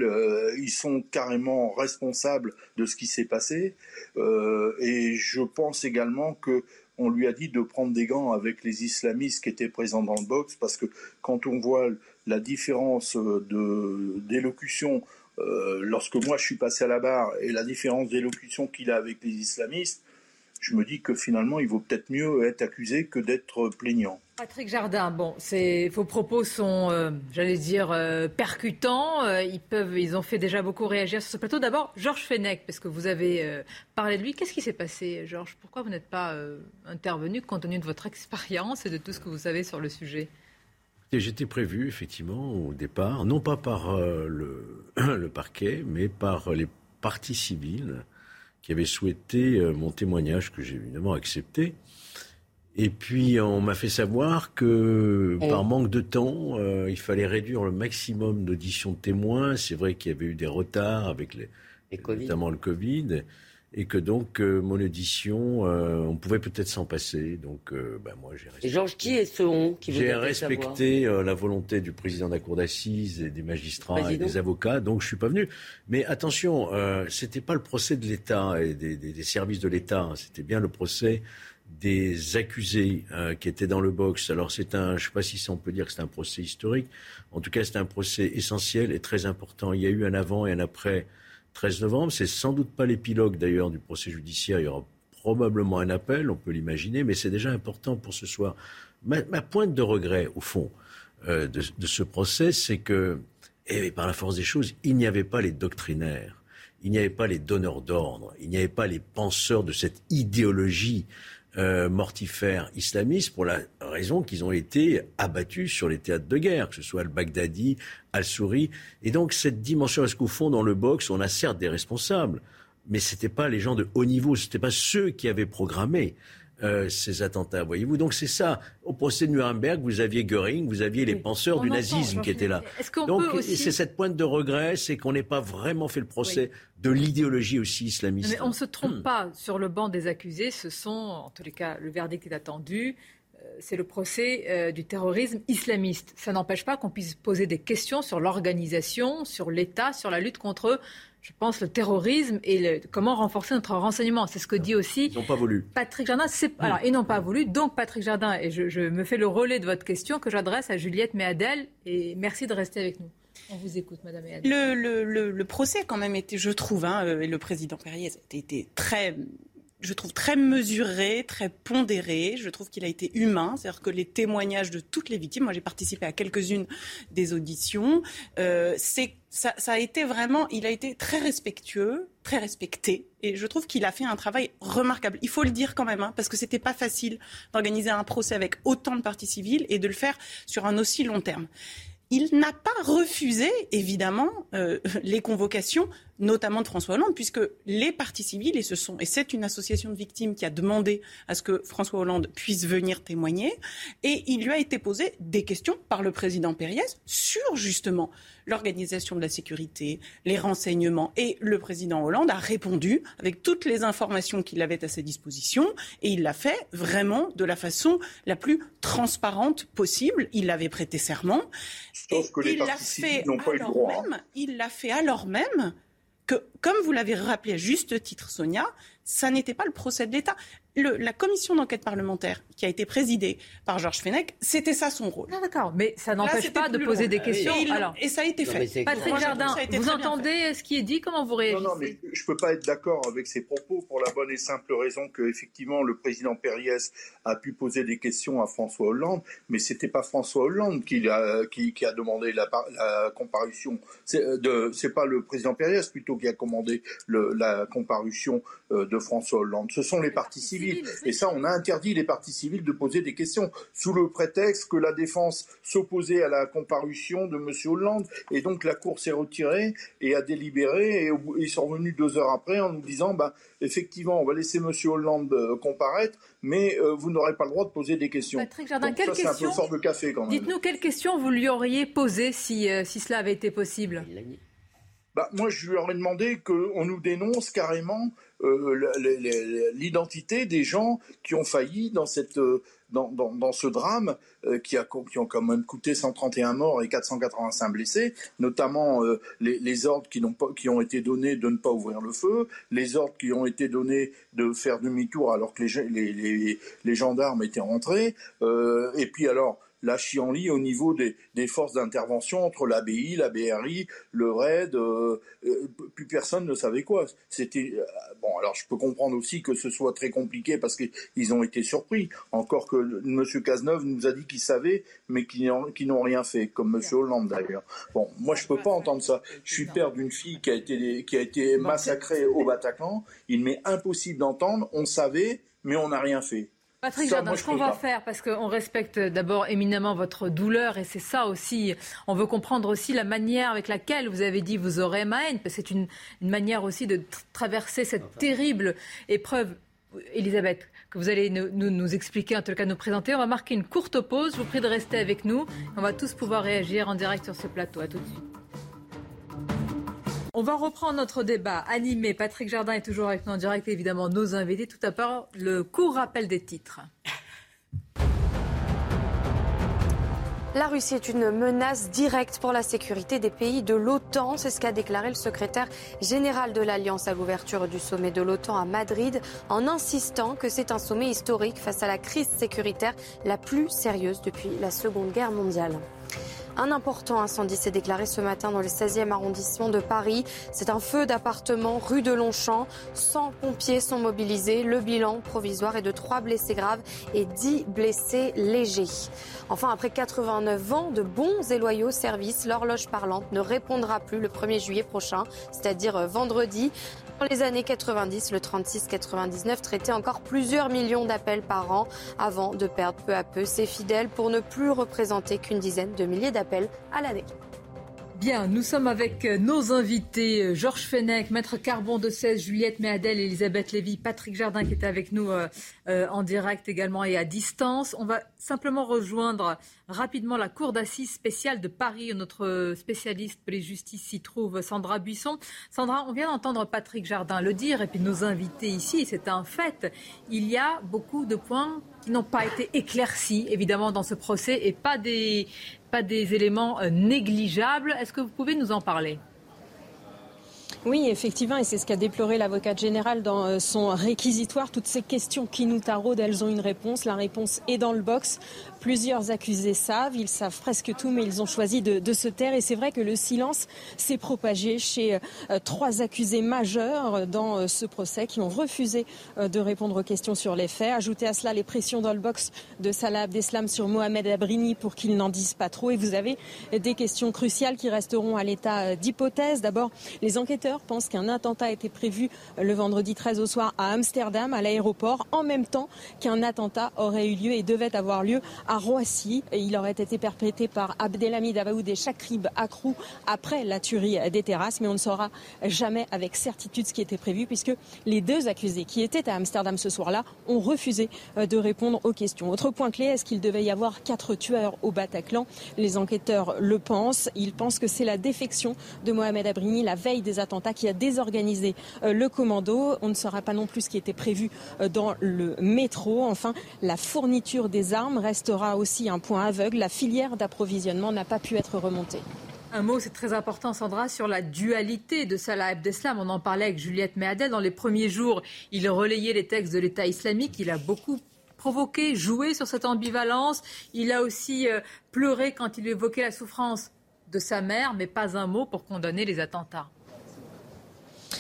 ils sont carrément responsables de ce qui s'est passé. et je pense également que on lui a dit de prendre des gants avec les islamistes qui étaient présents dans le box, parce que quand on voit la différence d'élocution euh, lorsque moi je suis passé à la barre et la différence d'élocution qu'il a avec les islamistes, je me dis que finalement il vaut peut-être mieux être accusé que d'être plaignant. Patrick Jardin, bon, vos propos sont, euh, j'allais dire, euh, percutants. ils peuvent, ils ont fait déjà beaucoup réagir sur ce plateau. D'abord, Georges Fenech, parce que vous avez parlé de lui. Qu'est-ce qui s'est passé, Georges? Pourquoi vous n'êtes pas intervenu compte tenu de votre expérience et de tout ce que vous savez sur le sujet? J'étais prévu, effectivement, au départ, non pas par euh, le, parquet, mais par les parties civiles qui avaient souhaité euh, mon témoignage, que j'ai évidemment accepté. Et puis, on m'a fait savoir que, par manque de temps, euh, il fallait réduire le maximum d'auditions de témoins. C'est vrai qu'il y avait eu des retards avec les, notamment le Covid et que donc euh, mon audition, euh, on pouvait peut-être s'en passer. Donc, euh, ben, moi, j'ai respecté. Georges, qui est ce on qui J'ai respecté la volonté du président de la cour d'assises et des magistrats et des avocats, donc je suis pas venu. Mais attention, c'était pas le procès de l'État et des, des, des, services de l'État, hein. c'était bien le procès des accusés qui étaient dans le box. Alors c'est un, je sais pas si on peut dire que c'est un procès historique. En tout cas, c'est un procès essentiel et très important. Il y a eu un avant et un après 13 novembre. C'est sans doute pas l'épilogue d'ailleurs du procès judiciaire. Il y aura probablement un appel, on peut l'imaginer, mais c'est déjà important pour ce soir. Ma, pointe de regret, au fond, euh, de, ce procès, c'est que, et par la force des choses, il n'y avait pas les doctrinaires, il n'y avait pas les donneurs d'ordre, il n'y avait pas les penseurs de cette idéologie euh, mortifères islamistes pour la raison qu'ils ont été abattus sur les théâtres de guerre, que ce soit al-Baghdadi, al-Souri. Et donc cette dimension, est-ce qu'au fond, dans le box, on a certes des responsables, mais ce n'étaient pas les gens de haut niveau, ce n'étaient pas ceux qui avaient programmé euh, ces attentats, voyez-vous. Donc c'est ça. Au procès de Nuremberg, vous aviez Göring, vous aviez les penseurs du nazisme qui étaient là. Donc c'est cette pointe de regret, c'est qu'on n'ait pas vraiment fait le procès de l'idéologie aussi islamiste. Mais on ne se trompe hmm. pas. Sur le banc des accusés, ce sont, en tous les cas, le verdict est attendu euh, c'est le procès euh, du terrorisme islamiste. Ça n'empêche pas qu'on puisse poser des questions sur l'organisation, sur l'État, sur la lutte contre je pense, le terrorisme et comment renforcer notre renseignement. C'est ce que dit aussi. Ils n'ont pas voulu. Patrick Jardin, alors ils n'ont pas voulu. Donc Patrick Jardin, et je, me fais le relais de votre question que j'adresse à Juliette Méadel. Et merci de rester avec nous. On vous écoute, Madame Méadel. Le, le, le, procès, quand même, était, je trouve, hein, euh, et le président Perrier a été, très je trouve très mesuré, très pondéré. Je trouve qu'il a été humain, c'est-à-dire que les témoignages de toutes les victimes, moi j'ai participé à quelques-unes des auditions, euh, ça, a été vraiment, il a été très respectueux, très respecté, et je trouve qu'il a fait un travail remarquable. Il faut le dire quand même, hein, parce que c'était pas facile d'organiser un procès avec autant de parties civiles et de le faire sur un aussi long terme il n'a pas refusé, évidemment, euh, les convocations, notamment de François Hollande, puisque les partis civils, et ce sont, et c'est une association de victimes qui a demandé à ce que François Hollande puisse venir témoigner, et il lui a été posé des questions par le président Périès sur justement l'organisation de la sécurité, les renseignements. Et le président Hollande a répondu avec toutes les informations qu'il avait à sa disposition. Et il l'a fait vraiment de la façon la plus transparente possible. Il avait prêté serment. Sauf que les il l'a fait alors même, Il l'a fait alors même que, comme vous l'avez rappelé à juste titre, Sonia, ça n'était pas le procès de l'État la commission d'enquête parlementaire qui a été présidée par Georges Fenech, c'était ça son rôle. Ah, d'accord, mais ça n'empêche pas de poser des questions. Et, Alors, et, ça a été fait. Patrick Jardin, vous entendez ce qui est dit? Comment vous réagissez Non, non, mais je ne peux pas être d'accord avec ces propos pour la bonne et simple raison que effectivement le président Périès a pu poser des questions à François Hollande, mais c'était pas François Hollande qui a, qui, a demandé la, la comparution. C'est euh, c'est pas le président Périès plutôt qui a commandé le, la comparution euh, de François Hollande. Ce sont les partis civils et ça, on a interdit les partis civils de poser des questions sous le prétexte que la défense s'opposait à la comparution de M. Hollande. Et donc la Cour s'est retirée et a délibéré. Et ils sont revenus deux heures après en nous disant, bah, effectivement, on va laisser M. Hollande euh, comparaître, mais euh, vous n'aurez pas le droit de poser des questions. Patrick Jardin, quelle question un peu de café quand même. Dites-nous quelles questions vous lui auriez posées si, euh, si cela avait été possible? Bah, moi, je lui aurais demandé qu'on nous dénonce carrément euh, l'identité des gens qui ont failli dans cette euh, dans, dans, dans, ce drame euh, qui, a, qui ont quand même coûté 131 morts et 485 blessés, notamment les, les, ordres qui, pas, qui ont été donnés de ne pas ouvrir le feu, les ordres qui ont été donnés de faire demi-tour alors que les, les, les, les gendarmes étaient rentrés, et puis alors la chienlit au niveau des, forces d'intervention entre l'ABI, la BRI, le RAID, euh, euh, plus personne ne savait quoi. C'était euh, bon. Alors je peux comprendre aussi que ce soit très compliqué parce qu'ils ont été surpris. Encore que M. Cazeneuve nous a dit qu'il savait, mais qu'ils n'ont rien fait, comme M. Hollande d'ailleurs. Bon, moi je peux pas entendre ça. Je suis père d'une fille qui a été qui a été massacrée au Bataclan. Il m'est impossible d'entendre. On savait, mais on n'a rien fait. Patrick Jardin, ce qu'on va faire, parce qu'on respecte d'abord éminemment votre douleur, et c'est ça aussi, on veut comprendre aussi la manière avec laquelle vous avez dit vous aurez ma haine, parce que c'est une, manière aussi de traverser cette terrible épreuve. Elisabeth, que vous allez nous, nous, expliquer, en tout cas nous présenter. On va marquer une courte pause. Je vous prie de rester avec nous. On va tous pouvoir réagir en direct sur ce plateau. À tout de suite. On va reprendre notre débat animé. Patrick Jardin est toujours avec nous en direct, évidemment, nos invités. Tout à l'heure, le court rappel des titres. La Russie est une menace directe pour la sécurité des pays de l'OTAN. C'est ce qu'a déclaré le secrétaire général de l'Alliance à l'ouverture du sommet de l'OTAN à Madrid, en insistant que c'est un sommet historique face à la crise sécuritaire la plus sérieuse depuis la Seconde Guerre mondiale. Un important incendie s'est déclaré ce matin dans le 16e arrondissement de Paris. C'est un feu d'appartement rue de Longchamp. 100 pompiers sont mobilisés. Le bilan provisoire est de 3 blessés graves et 10 blessés légers. Enfin, après 89 ans de bons et loyaux services, l'horloge parlante ne répondra plus le 1er juillet prochain, c'est-à-dire vendredi. Dans les années 90, le 36-99 traitait encore plusieurs millions d'appels par an avant de perdre peu à peu ses fidèles pour ne plus représenter qu'une dizaine de milliers d'appels à l'année. Bien, nous sommes avec euh, nos invités, euh, Georges Fenech, Maître Carbon de 16, Juliette Méadel, Elisabeth Lévy, Patrick Jardin qui est avec nous euh, en direct également et à distance. On va simplement rejoindre rapidement la Cour d'assises spéciale de Paris. Notre spécialiste pour les justices s'y trouve, Sandra Buisson. Sandra, on vient d'entendre Patrick Jardin le dire et puis nos invités ici, c'est un fait. Il y a beaucoup de points n'ont pas été éclaircis, évidemment, dans ce procès et pas des, pas des éléments euh, négligeables. Est-ce que vous pouvez nous en parler? Oui, effectivement, et c'est ce qu'a déploré l'avocate générale dans euh, son réquisitoire. Toutes ces questions qui nous taraudent, elles ont une réponse. La réponse est dans le box. Plusieurs accusés savent, ils savent presque tout, mais ils ont choisi de, se taire. Et c'est vrai que le silence s'est propagé chez euh, trois accusés majeurs dans euh, ce procès qui ont refusé de répondre aux questions sur les faits. Ajoutez à cela les pressions dans le box de Salah Abdeslam sur Mohamed Abrini pour qu'il n'en dise pas trop. Et vous avez des questions cruciales qui resteront à l'état d'hypothèse. D'abord, les enquêteurs pense qu'un attentat été prévu le vendredi 13 au soir à Amsterdam, à l'aéroport, en même temps qu'un attentat aurait eu lieu et devait avoir lieu à Roissy. Il aurait été perpétré par Abdelhamid Abaoud et Chakrib Akrou après la tuerie des terrasses. Mais on ne saura jamais avec certitude ce qui était prévu puisque les deux accusés qui étaient à Amsterdam ce soir-là ont refusé euh, de répondre aux questions. Autre point clé, est-ce qu'il devait y avoir quatre tueurs au Bataclan? Les enquêteurs le pensent. Ils pensent que c'est la défection de Mohamed Abrini la veille des attentats qui a désorganisé euh, le commando. On ne saura pas non plus ce qui était prévu euh, dans le métro. Enfin, la fourniture des armes restera aussi un point aveugle. La filière d'approvisionnement n'a pas pu être remontée. Un mot, c'est très important, Sandra, sur la dualité de Salah Abdeslam. On en parlait avec Juliette Meadel. Dans les premiers jours, il relayait les textes de l'État islamique. Il a beaucoup provoqué, joué sur cette ambivalence. Il a aussi euh, pleuré quand il évoquait la souffrance de sa mère, mais pas un mot pour condamner les attentats.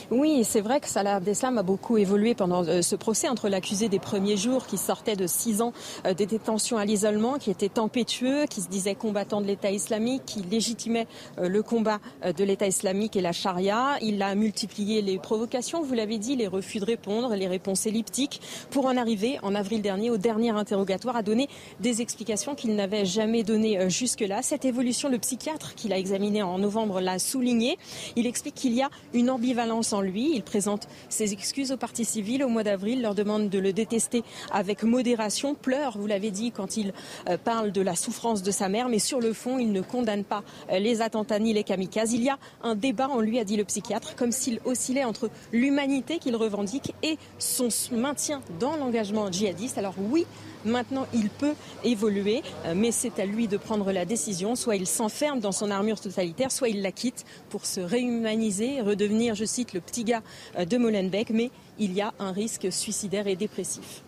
Oui, c'est vrai que Salah Abdeslam a beaucoup évolué pendant euh, ce procès entre l'accusé des premiers jours qui sortait de six ans euh, de détention à l'isolement, qui était tempétueux, qui se disait combattant de l'État islamique, qui légitimait euh, le combat de l'État islamique et la charia. Il a multiplié les provocations, vous l'avez dit, les refus de répondre, les réponses elliptiques, pour en arriver en avril dernier au dernier interrogatoire à donner des explications qu'il n'avait jamais données jusque-là. Cette évolution, le psychiatre qui l'a examiné en novembre l'a souligné. Il explique qu'il y a une ambivalence lui. Il présente ses excuses aux partis civils au mois d'avril, leur demande de le détester avec modération, pleure, vous l'avez dit, quand il euh, parle de la souffrance de sa mère, mais sur le fond, il ne condamne pas euh, les attentats ni les kamikazes. Il y a un débat en lui, a dit le psychiatre, comme s'il oscillait entre l'humanité qu'il revendique et son maintien dans l'engagement djihadiste. Alors oui, Maintenant, il peut évoluer, euh, mais c'est à lui de prendre la décision. Soit il s'enferme dans son armure totalitaire, soit il la quitte pour se réhumaniser, redevenir, je cite, le petit gars euh, de Molenbeek. Mais il y a un risque suicidaire et dépressif.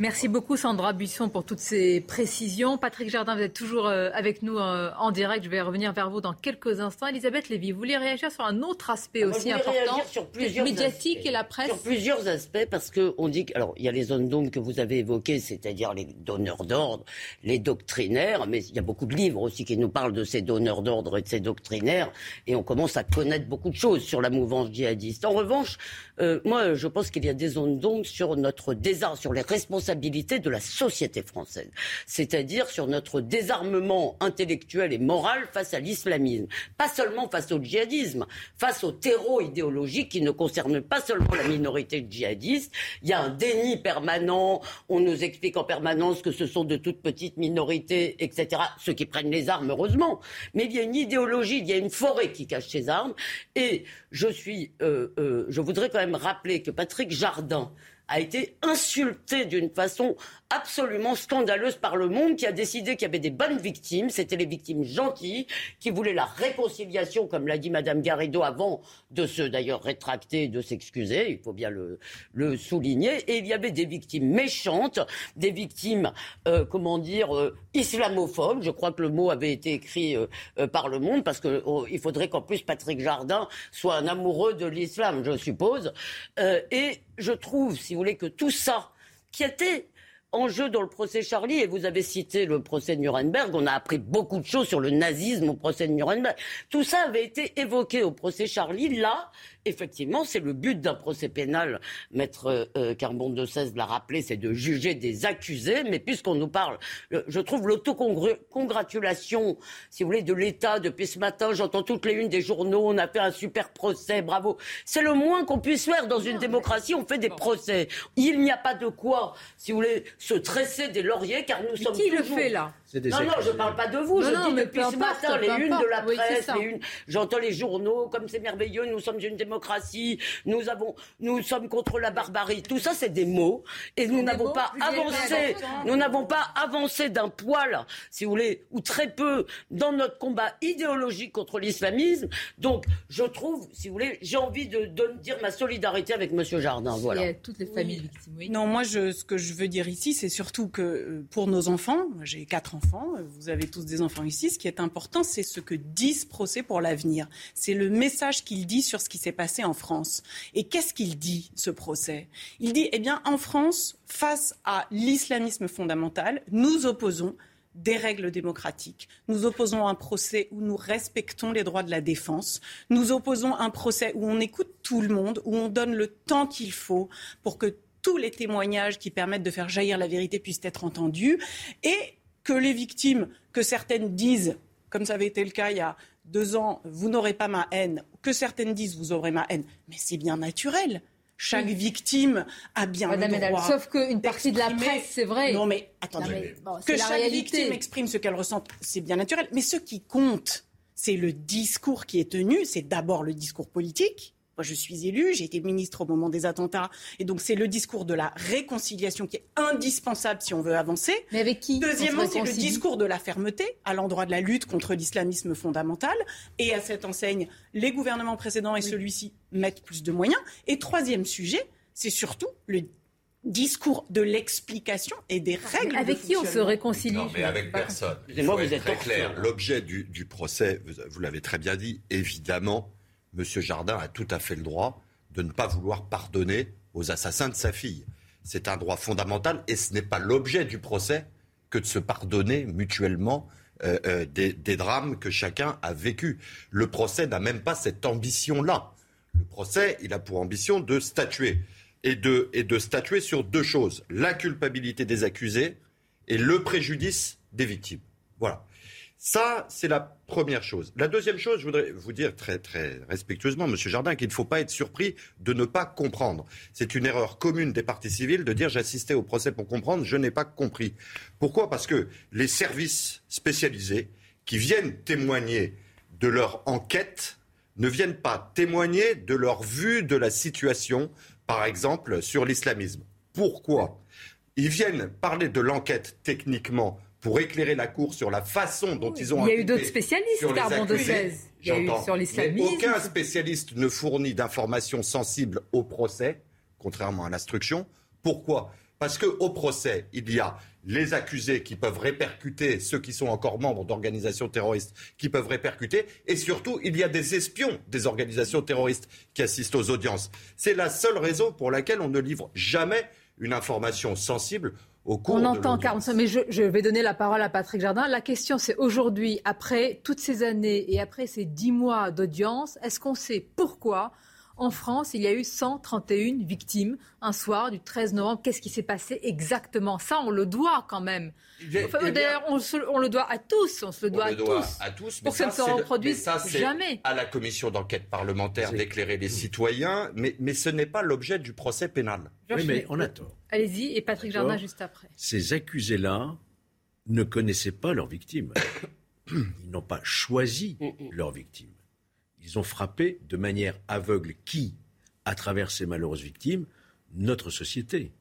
Merci beaucoup Sandra Buisson pour toutes ces précisions. Patrick Jardin, vous êtes toujours euh, avec nous euh, en direct. Je vais revenir vers vous dans quelques instants. Elisabeth Lévy, vous voulez réagir sur un autre aspect aussi important, sur plusieurs médiatique et la presse Sur plusieurs aspects, parce qu'on dit que, alors, il y a les zones d'ombre que vous avez évoquées, c'est-à-dire les donneurs d'ordre, les doctrinaires, mais il y a beaucoup de livres aussi qui nous parlent de ces donneurs d'ordre et de ces doctrinaires, et on commence à connaître beaucoup de choses sur la mouvance djihadiste. En revanche, euh, moi, je pense qu'il y a des zones d'ombre sur notre désordre, sur les de la société française, c'est-à-dire sur notre désarmement intellectuel et moral face à l'islamisme, pas seulement face au djihadisme, face au terreau idéologique qui ne concerne pas seulement la minorité djihadiste. Il y a un déni permanent, on nous explique en permanence que ce sont de toutes petites minorités, etc., ceux qui prennent les armes, heureusement. Mais il y a une idéologie, il y a une forêt qui cache ces armes. Et je suis, euh, euh, je voudrais quand même rappeler que Patrick Jardin, a été insulté d'une façon absolument scandaleuse par le monde qui a décidé qu'il y avait des bonnes victimes, c'était les victimes gentilles qui voulaient la réconciliation, comme l'a dit Madame Garrido avant de se d'ailleurs rétracter, de s'excuser, il faut bien le, le, souligner, et il y avait des victimes méchantes, des victimes, euh, comment dire, euh, islamophobes, je crois que le mot avait été écrit euh, euh, par le monde, parce qu'il oh, faudrait qu'en plus Patrick Jardin soit un amoureux de l'islam, je suppose, et je trouve, si vous voulez, que tout ça, qui était en jeu dans le procès Charlie, et vous avez cité le procès Nuremberg, on a appris beaucoup de choses sur le nazisme au procès de Nuremberg. Tout ça avait été évoqué au procès Charlie. Là, effectivement, c'est le but d'un procès pénal. Maître euh, Carbon de 16 l'a rappelé, c'est de juger des accusés. Mais puisqu'on nous parle, euh, je trouve l'autocongratulation, si vous voulez, de l'État depuis ce matin. J'entends toutes les unes des journaux. On a fait un super procès, bravo. C'est le moins qu'on puisse faire dans une démocratie. On fait des procès. Il n'y a pas de quoi, si vous voulez, se tresser des lauriers, car nous sommes qui le fait là? Non, non, je ne parle pas de vous. je dis depuis ce matin, les unes de la presse, les unes. J'entends les journaux, comme c'est merveilleux, nous sommes une démocratie démocratie, nous avons, nous sommes contre la barbarie. Tout ça, c'est des mots, et nous n'avons pas avancé. Nous n'avons pas avancé d'un poil, si vous voulez, ou très peu, dans notre combat idéologique contre l'islamisme. Donc, je trouve, si vous voulez, j'ai envie de, de dire ma solidarité avec Monsieur Jardin. Voilà. toutes les familles victimes. Oui. Non, moi, je, ce que je veux dire ici, c'est surtout que euh, pour nos enfants, moi, j'ai quatre enfants, euh, vous avez tous des enfants ici, ce qui est important, c'est ce que dit ce procès pour l'avenir. C'est le message qu'il dit sur ce qui s'est passé en France. Et qu'est-ce qu'il dit, ce procès? Il dit, eh bien, en France, face à l'islamisme fondamental, nous opposons des règles démocratiques. Nous opposons un procès où nous respectons les droits de la défense. Nous opposons un procès où on écoute tout le monde, où on donne le temps qu'il faut pour que tous les témoignages qui permettent de faire jaillir la vérité puissent être entendus et que les victimes, que certaines disent, comme ça avait été le cas il y a deux ans, vous n'aurez pas ma haine, que certaines disent, vous aurez ma haine, mais c'est bien naturel. Chaque victime a bien Madame le droit. Sauf qu'une partie de la presse, c'est vrai. Non, mais attendez. que chaque victime exprime ce qu'elle ressent, c'est bien naturel. Mais ce qui compte, c'est le discours qui est tenu. C'est d'abord le discours politique moi, je suis élu, j'ai été ministre au moment des attentats, et donc c'est le discours de la réconciliation qui est indispensable si on veut avancer. Mais avec qui Deuxièmement, c'est le discours de la fermeté à l'endroit de la lutte contre l'islamisme fondamental, et à cette enseigne, les gouvernements précédents et celui-ci mettent plus de moyens. Et troisième sujet, c'est surtout le discours de l'explication et des règles. Avec qui on se réconcilie? Non, mais avec personne. Il faut être très clair. L'objet du, du, procès, vous l'avez très bien dit, évidemment, M. Jardin a tout à fait le droit de ne pas vouloir pardonner aux assassins de sa fille. C'est un droit fondamental et ce n'est pas l'objet du procès que de se pardonner mutuellement euh, euh, des, drames que chacun a vécus. Le procès n'a même pas cette ambition-là. Le procès, il a pour ambition de statuer et de, et de statuer sur deux choses la culpabilité des accusés et le préjudice des victimes. Voilà. Ça, c'est la première chose. La deuxième chose, je voudrais vous dire très, respectueusement, Monsieur Jardin, qu'il ne faut pas être surpris de ne pas comprendre. C'est une erreur commune des partis civils de dire j'assistais au procès pour comprendre, je n'ai pas compris. Pourquoi? Parce que les services spécialisés qui viennent témoigner de leur enquête ne viennent pas témoigner de leur vue de la situation, par exemple, sur l'islamisme. Pourquoi? Ils viennent parler de l'enquête techniquement pour éclairer la Cour sur la façon dont ils ont Il y a eu d'autres spécialistes, Carbon de 16. Il y a eu sur l'islamisme. Aucun spécialiste ne fournit d'informations sensibles au procès, contrairement à l'instruction. Pourquoi? Parce qu'au procès, il y a les accusés qui peuvent répercuter, ceux qui sont encore membres d'organisations terroristes qui peuvent répercuter, et surtout, il y a des espions des organisations terroristes qui assistent aux audiences. C'est la seule raison pour laquelle on ne livre jamais une information sensible on entend 45, mais je, vais donner la parole à Patrick Jardin. La question, c'est aujourd'hui, après toutes ces années et après ces dix mois d'audience, est-ce qu'on sait pourquoi en France, il y a eu 131 victimes un soir du 13 novembre. Qu'est-ce qui s'est passé exactement? Ça, on le doit quand même. D'ailleurs, on, le doit à tous. On se le doit, à, tous, à, tous, Pour que ça ne se reproduise jamais. À la commission d'enquête parlementaire d'éclairer les citoyens, mais, mais ce n'est pas l'objet du procès pénal. Oui, mais on a tort. Allez-y, et Patrick Jardin juste après. Ces accusés-là ne connaissaient pas leurs victimes. Ils n'ont pas choisi mm, mm. leurs victimes. Ils ont frappé de manière aveugle qui, à travers ces malheureuses victimes, notre société,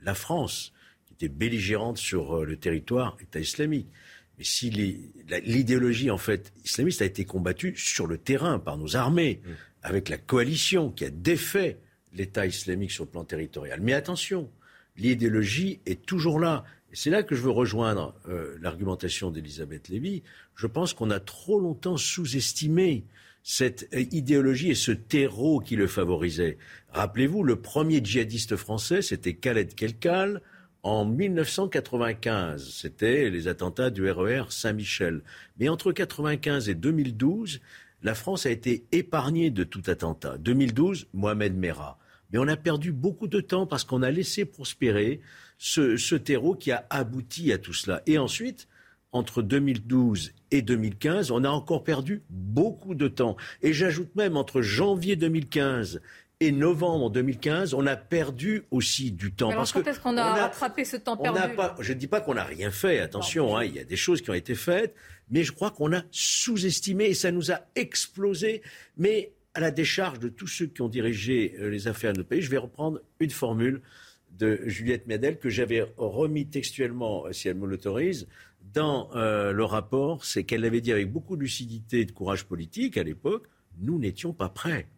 la France, qui était belligérante sur euh, le territoire État islamique. Mais si l'idéologie en fait islamiste a été combattue sur le terrain par nos armées, mm. avec la coalition qui a défait l'État islamique sur le plan territorial. Mais attention, l'idéologie est toujours là. Et c'est là que je veux rejoindre euh, l'argumentation d'Elisabeth Lévy. Je pense qu'on a trop longtemps sous-estimé cette idéologie et ce terreau qui le favorisait. Rappelez-vous, le premier djihadiste français, c'était Khaled Kelkal en 1995. C'était les attentats du RER e Saint-Michel. Mais entre 1995 et 2012, la France a été épargnée de tout attentat. 2012, Mohamed Merah. Mais on a perdu beaucoup de temps parce qu'on a laissé prospérer ce, ce terreau qui a abouti à tout cela. Et ensuite, entre 2012 et 2015, on a encore perdu beaucoup de temps. Et j'ajoute même entre janvier 2015 et novembre 2015, on a perdu aussi du temps. Alors, parce est-ce qu'on a, rattrapé ce temps perdu? Je ne dis pas qu'on n'a rien fait, attention, hein, il y a des choses qui ont été faites, mais je crois qu'on a sous-estimé et ça nous a explosé. Mais à la décharge de tous ceux qui ont dirigé euh, les affaires de notre pays, je vais reprendre une formule de Juliette Medel que j'avais remis textuellement, euh, si elle me l'autorise, dans euh, le rapport, c'est qu'elle avait dit avec beaucoup de lucidité et de courage politique à l'époque, nous n'étions pas prêts.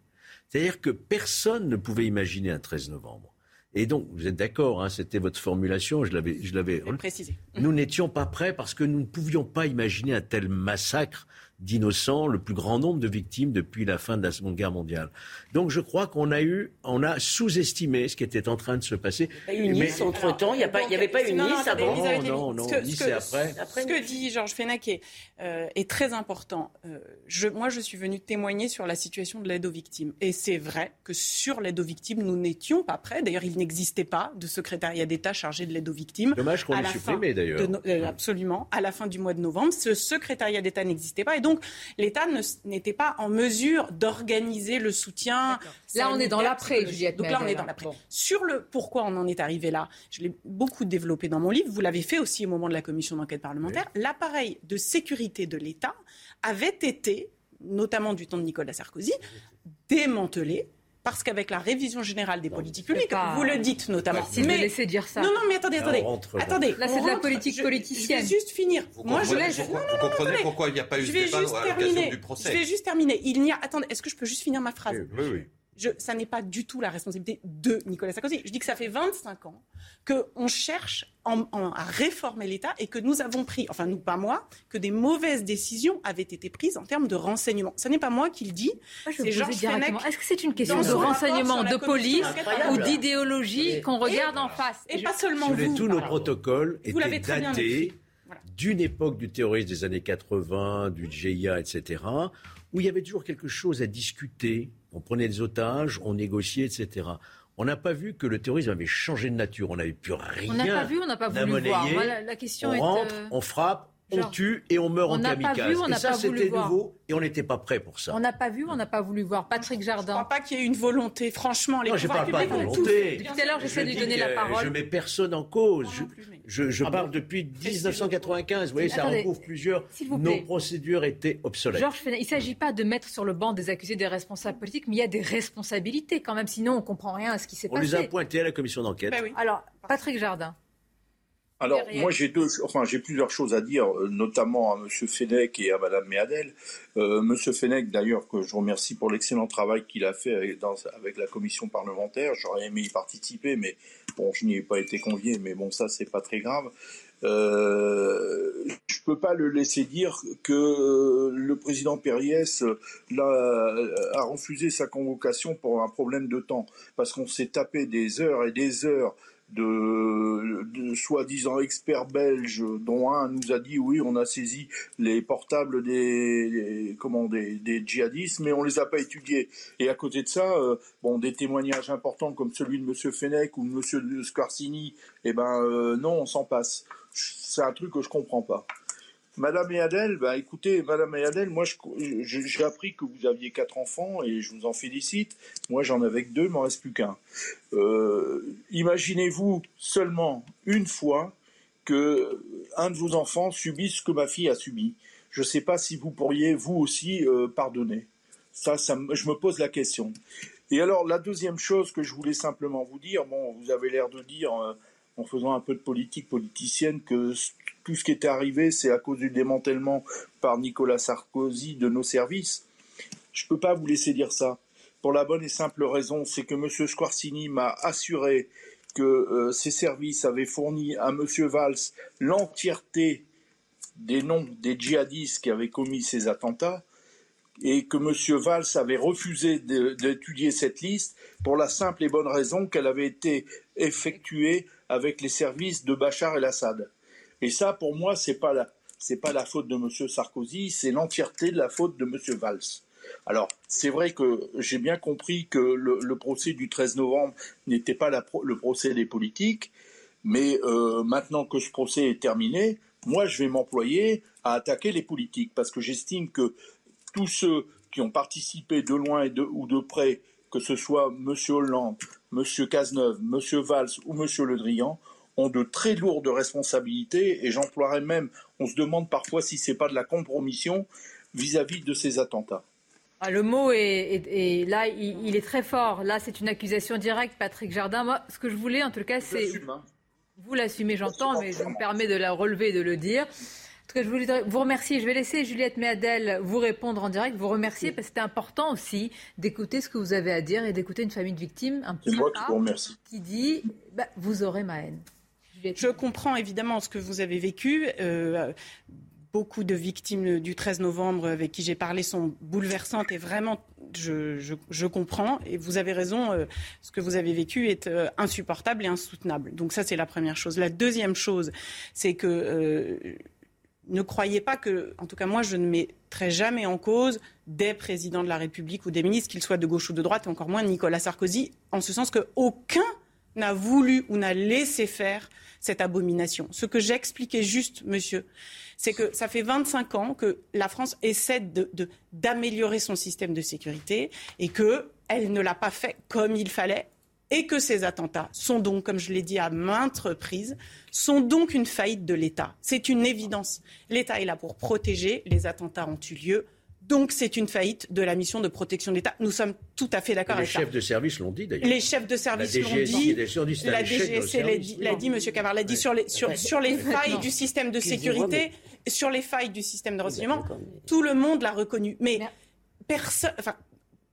C'est-à-dire que personne ne pouvait imaginer un 13 novembre. Et donc, vous êtes d'accord, hein, c'était votre formulation, je l'avais, je l'avais précisé. Nous n'étions pas prêts parce que nous ne pouvions pas imaginer un tel massacre d'innocents, le plus grand nombre de victimes depuis la fin de la Seconde Guerre mondiale. Donc je crois qu'on a eu, on a sous-estimé ce qui était en train de se passer. Il y a eu une Nice entre-temps, il n'y avait pas une Nice avant Non, non, non, ce Nice c'est après. Ce que dit Georges Fenech est, euh, est très important. Euh, je, moi, je suis venu témoigner sur la situation de l'aide aux victimes. Et c'est vrai que sur l'aide aux victimes, nous n'étions pas prêts. D'ailleurs, il n'existait pas de secrétariat d'État chargé de l'aide aux victimes. Dommage qu'on l'ait la supprimé d'ailleurs. no- euh, absolument. À la fin du mois de novembre, ce secrétariat d'État n'existait pas. Et donc, l'État ne- n'était pas en mesure d'organiser le soutien. Là, on est dans l'après. Juliette Donc là, on est dans l'après. Bon. Sur le pourquoi on en est arrivé là, je l'ai beaucoup développé dans mon livre. Vous l'avez fait aussi au moment de la commission d'enquête parlementaire. L'appareil de sécurité de l'État avait été, notamment du temps de Nicolas Sarkozy, démantelé. Parce qu'avec la révision générale des politiques publiques, pas- vous le dites notamment. De laisser dire ça. Non, non, mais attendez, attendez. rentre attendez. Là, c'est de la politique je- politicienne. Je vais juste finir. Vous Moi, je comprenez, laisse. pourquoi, Non, vous non, non, comprenez attendez. pourquoi il n'y a pas eu Je vais débat juste à l'occasion terminer. du Je procès vais juste terminer. Il n'y a. Attendez, est-ce que je peux juste finir ma phrase? Oui, oui. Je, ça n'est pas du tout la responsabilité de Nicolas Sarkozy. Je dis que ça fait 25 ans qu'on cherche en- en- à réformer l'État et que nous avons pris, enfin nous pas moi, que des mauvaises décisions avaient été prises en termes de renseignement. Ce n'est pas moi qui le dis, je c'est Georges. Fenech. Est-ce que c'est une question de renseignement, de police ou d'idéologie qu'on regarde en face Et je- pas seulement Si vous tous nos protocoles Vous l'avez étaient très datés. Voilà. d'une époque du terrorisme des années 80, du GIA, etc., où il y avait toujours quelque chose à discuter. On prenait des otages, on négociait, etc. On n'a pas vu que le terrorisme avait changé de nature. On n'avait plus rien. On n'a pas vu, on n'a pas voulu voir. Voilà, la question on est, rentre, euh, on frappe, on tue et on meurt on en n'a pas kamikaze. vu, on et ça, c'était voir. nouveau et on n'était pas prêt pour ça. On n'a pas vu, on n'a pas voulu voir. Patrick Je Jardin. ne crois pas qu'il y ait une volonté. Franchement, les Non, je pouvoirs parle pas de volonté. Depuis tout à l'heure, j'essaie Je de lui donner la parole. Je mets personne en cause. Je, non je- je Ah parle bon depuis 1995. Vous voyez, ça Attendez, recouvre plusieurs. Nos plaît. procédures étaient obsolètes. Georges Fenech, il ne s'agit pas de mettre sur le banc des accusés des responsables politiques, mais il y a des responsabilités quand même, sinon on ne comprend rien à ce qui s'est On les a passé. pointés à la commission d'enquête. Oui. Alors, Patrick Jardin. Alors, moi, j'ai deux, enfin, j'ai plusieurs choses à dire, euh, notamment à Monsieur Fenech et à Madame Méadel. Euh, Monsieur Fenech, d'ailleurs, que je remercie pour l'excellent travail qu'il a fait avec, dans- avec la commission parlementaire. J'aurais aimé y participer, mais bon, je n'y ai pas été convié, mais bon, ça, c'est pas très grave. Euh, je peux pas le laisser dire que euh, le président Périès euh, l'a- a refusé sa convocation pour un problème de temps, parce qu'on s'est tapé des heures et des heures de, de soi-disant experts belges, dont un nous a dit oui, on a saisi les portables des, des- comment des, des djihadistes, mais on les a pas étudiés. Et à côté de ça, euh, bon, des témoignages importants comme celui de Monsieur Fenech ou de Monsieur Scarsini, eh ben euh, non, on s'en passe. C'est un truc que je comprends pas. Madame Adèle, bah écoutez, Madame Adèle, moi j'ai appris que vous aviez quatre enfants et je vous en félicite. Moi j'en avais que deux, il m'en reste plus qu'un. Euh, Imaginez-vous seulement une fois que un de vos enfants subisse ce que ma fille a subi. Je ne sais pas si vous pourriez vous aussi euh, pardonner. Ça, ça, je me pose la question. Et alors la deuxième chose que je voulais simplement vous dire, bon, vous avez l'air de dire euh, en faisant un peu de politique politicienne que tout ce qui était arrivé, c'est à cause du démantèlement par Nicolas Sarkozy de nos services. Je ne peux pas vous laisser dire ça. Pour la bonne et simple raison, c'est que M. Squarcini m'a assuré que euh, ses services avaient fourni à M. Valls l'entièreté des noms des djihadistes qui avaient commis ces attentats et que M. Valls avait refusé d'étudier cette liste pour la simple et bonne raison qu'elle avait été effectuée avec les services de Bachar el-Assad. Et ça, pour moi, c'est pas pas la faute de M. Sarkozy, c'est l'entièreté de la faute de M. Valls. Alors, c'est vrai que j'ai bien compris que le, procès du 13 novembre n'était pas le procès des politiques, mais euh, maintenant que ce procès est terminé, moi, je vais m'employer à attaquer les politiques, parce que j'estime que tous ceux qui ont participé de loin ou de près, que ce soit M. Hollande, M. Cazeneuve, M. Valls ou M. Le Drian, ont de très lourdes responsabilités, et j'emploierais même, on se demande parfois si c'est pas de la compromission vis-à-vis de ces attentats. Ah, le mot est, là, il, est très fort. Là, c'est une accusation directe, Patrick Jardin. Moi, ce que je voulais, en tout cas, c'est. Hein. Vous l'assumez, j'entends, mais je me permets de la relever et de le dire. En tout cas, je voulais vous remercier. Je vais laisser Juliette Méadel vous répondre en direct, vous remercier, parce que c'était important aussi d'écouter ce que vous avez à dire et d'écouter une famille de victimes, un petit moi qui. Qui dit bah, Vous aurez ma haine. Je comprends évidemment ce que vous avez vécu. Euh, beaucoup de victimes du 13 novembre avec qui j'ai parlé sont bouleversantes et vraiment, je, comprends. Et vous avez raison, euh, ce que vous avez vécu est euh, insupportable et insoutenable. Donc ça, c'est la première chose. La deuxième chose, c'est que euh, ne croyez pas que, en tout cas moi, je ne mettrai jamais en cause des présidents de la République ou des ministres, qu'ils soient de gauche ou de droite, et encore moins Nicolas Sarkozy, en ce sens qu'aucun n'a voulu ou n'a laissé faire cette abomination. Ce que j'expliquais juste, monsieur, c'est que ça fait 25 ans que la France essaie d'améliorer son système de sécurité et qu'elle ne l'a pas fait comme il fallait et que ces attentats sont donc, comme je l'ai dit à maintes reprises, sont donc une faillite de l'État. C'est une évidence. L'État est là pour protéger, les attentats ont eu lieu, donc c'est une faillite de la mission de protection de l'État. Nous sommes tout à fait d'accord avec ça. Les chefs de service l'ont dit d'ailleurs. Les chefs de service l'ont dit. La DGSC l'a dit, l'a dit, Monsieur Cavard l'a dit sur les, sur, sur les failles du système de sécurité, sur les failles du système de renseignement. Tout le monde l'a reconnu. Mais personne, enfin,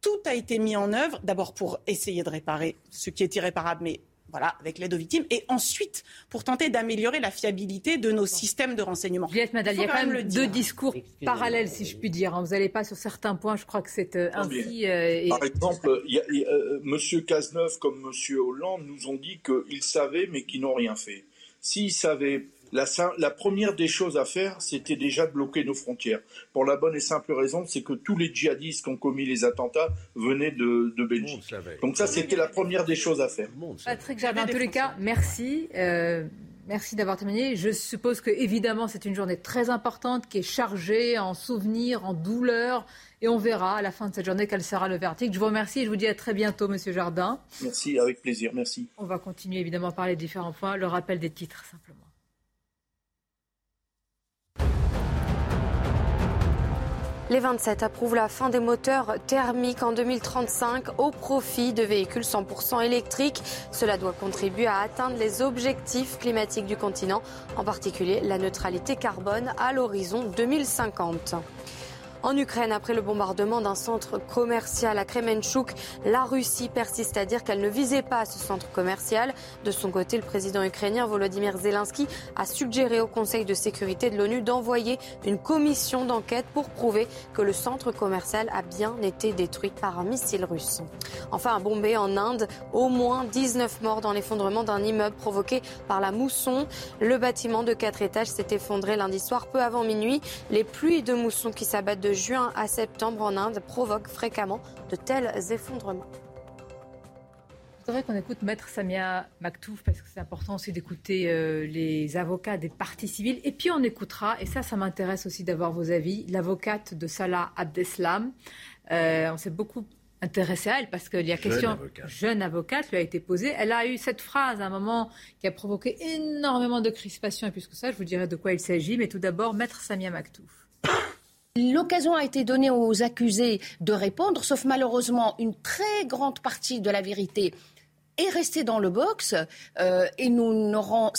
tout a été mis en œuvre, d'abord pour essayer de réparer ce qui est irréparable, mais voilà, avec l'aide aux victimes, et ensuite pour tenter d'améliorer la fiabilité de nos systèmes de renseignement. Juliette Madal, il y a quand même deux discours parallèles, si je puis dire. Hein. Vous n'allez pas sur certains points, je crois que c'est euh, ainsi. Euh, Par exemple, y a, euh, M. Cazeneuve comme M. Hollande nous ont dit qu'ils savaient, mais qu'ils n'ont rien fait. S'ils savaient la, première des choses à faire, c'était déjà de bloquer nos frontières. Pour la bonne et simple raison, c'est que tous les djihadistes qui ont commis les attentats venaient de, Belgique. Donc ça, c'était la première des choses à faire. Patrick Jardin, en tous les cas, merci. Euh, merci d'avoir terminé. Je suppose que, évidemment, c'est une journée très importante qui est chargée en souvenirs, en douleurs. Et on verra à la fin de cette journée quel sera le verdict. Je vous remercie et je vous dis à très bientôt, Monsieur Jardin. Merci, avec plaisir. Merci. On va continuer évidemment à parler de différents points. Le rappel des titres, simplement. Les 27 approuvent la fin des moteurs thermiques en 2035 au profit de véhicules 100% électriques. Cela doit contribuer à atteindre les objectifs climatiques du continent, en particulier la neutralité carbone à l'horizon 2050. En Ukraine, après le bombardement d'un centre commercial à Kremenchuk, la Russie persiste à dire qu'elle ne visait pas ce centre commercial. De son côté, le président ukrainien Volodymyr Zelensky a suggéré au Conseil de sécurité de l'ONU d'envoyer une commission d'enquête pour prouver que le centre commercial a bien été détruit par un missile russe. Enfin, à Bombay, en Inde, au moins 19 morts dans l'effondrement d'un immeuble provoqué par la mousson. Le bâtiment de 4 étages s'est effondré lundi soir peu avant minuit. Les pluies de mousson qui s'abattent juin à septembre en Inde provoquent fréquemment de tels effondrements. Je voudrais qu'on écoute Maître Samia Maktouf parce que c'est important aussi d'écouter euh, les avocats des partis civils. Et puis on écoutera, et ça, ça m'intéresse aussi d'avoir vos avis, l'avocate de Salah Abdeslam. Euh, on s'est beaucoup intéressé à elle parce qu'il y a question jeune avocate lui a été posée. Elle a eu cette phrase à un moment qui a provoqué énormément de crispation et plus que ça, je vous dirai de quoi il s'agit. Mais tout d'abord, Maître Samia Maktouf. L'occasion a été donnée aux accusés de répondre, sauf malheureusement une très grande partie de la vérité est restée dans le box euh, et nous n'aurons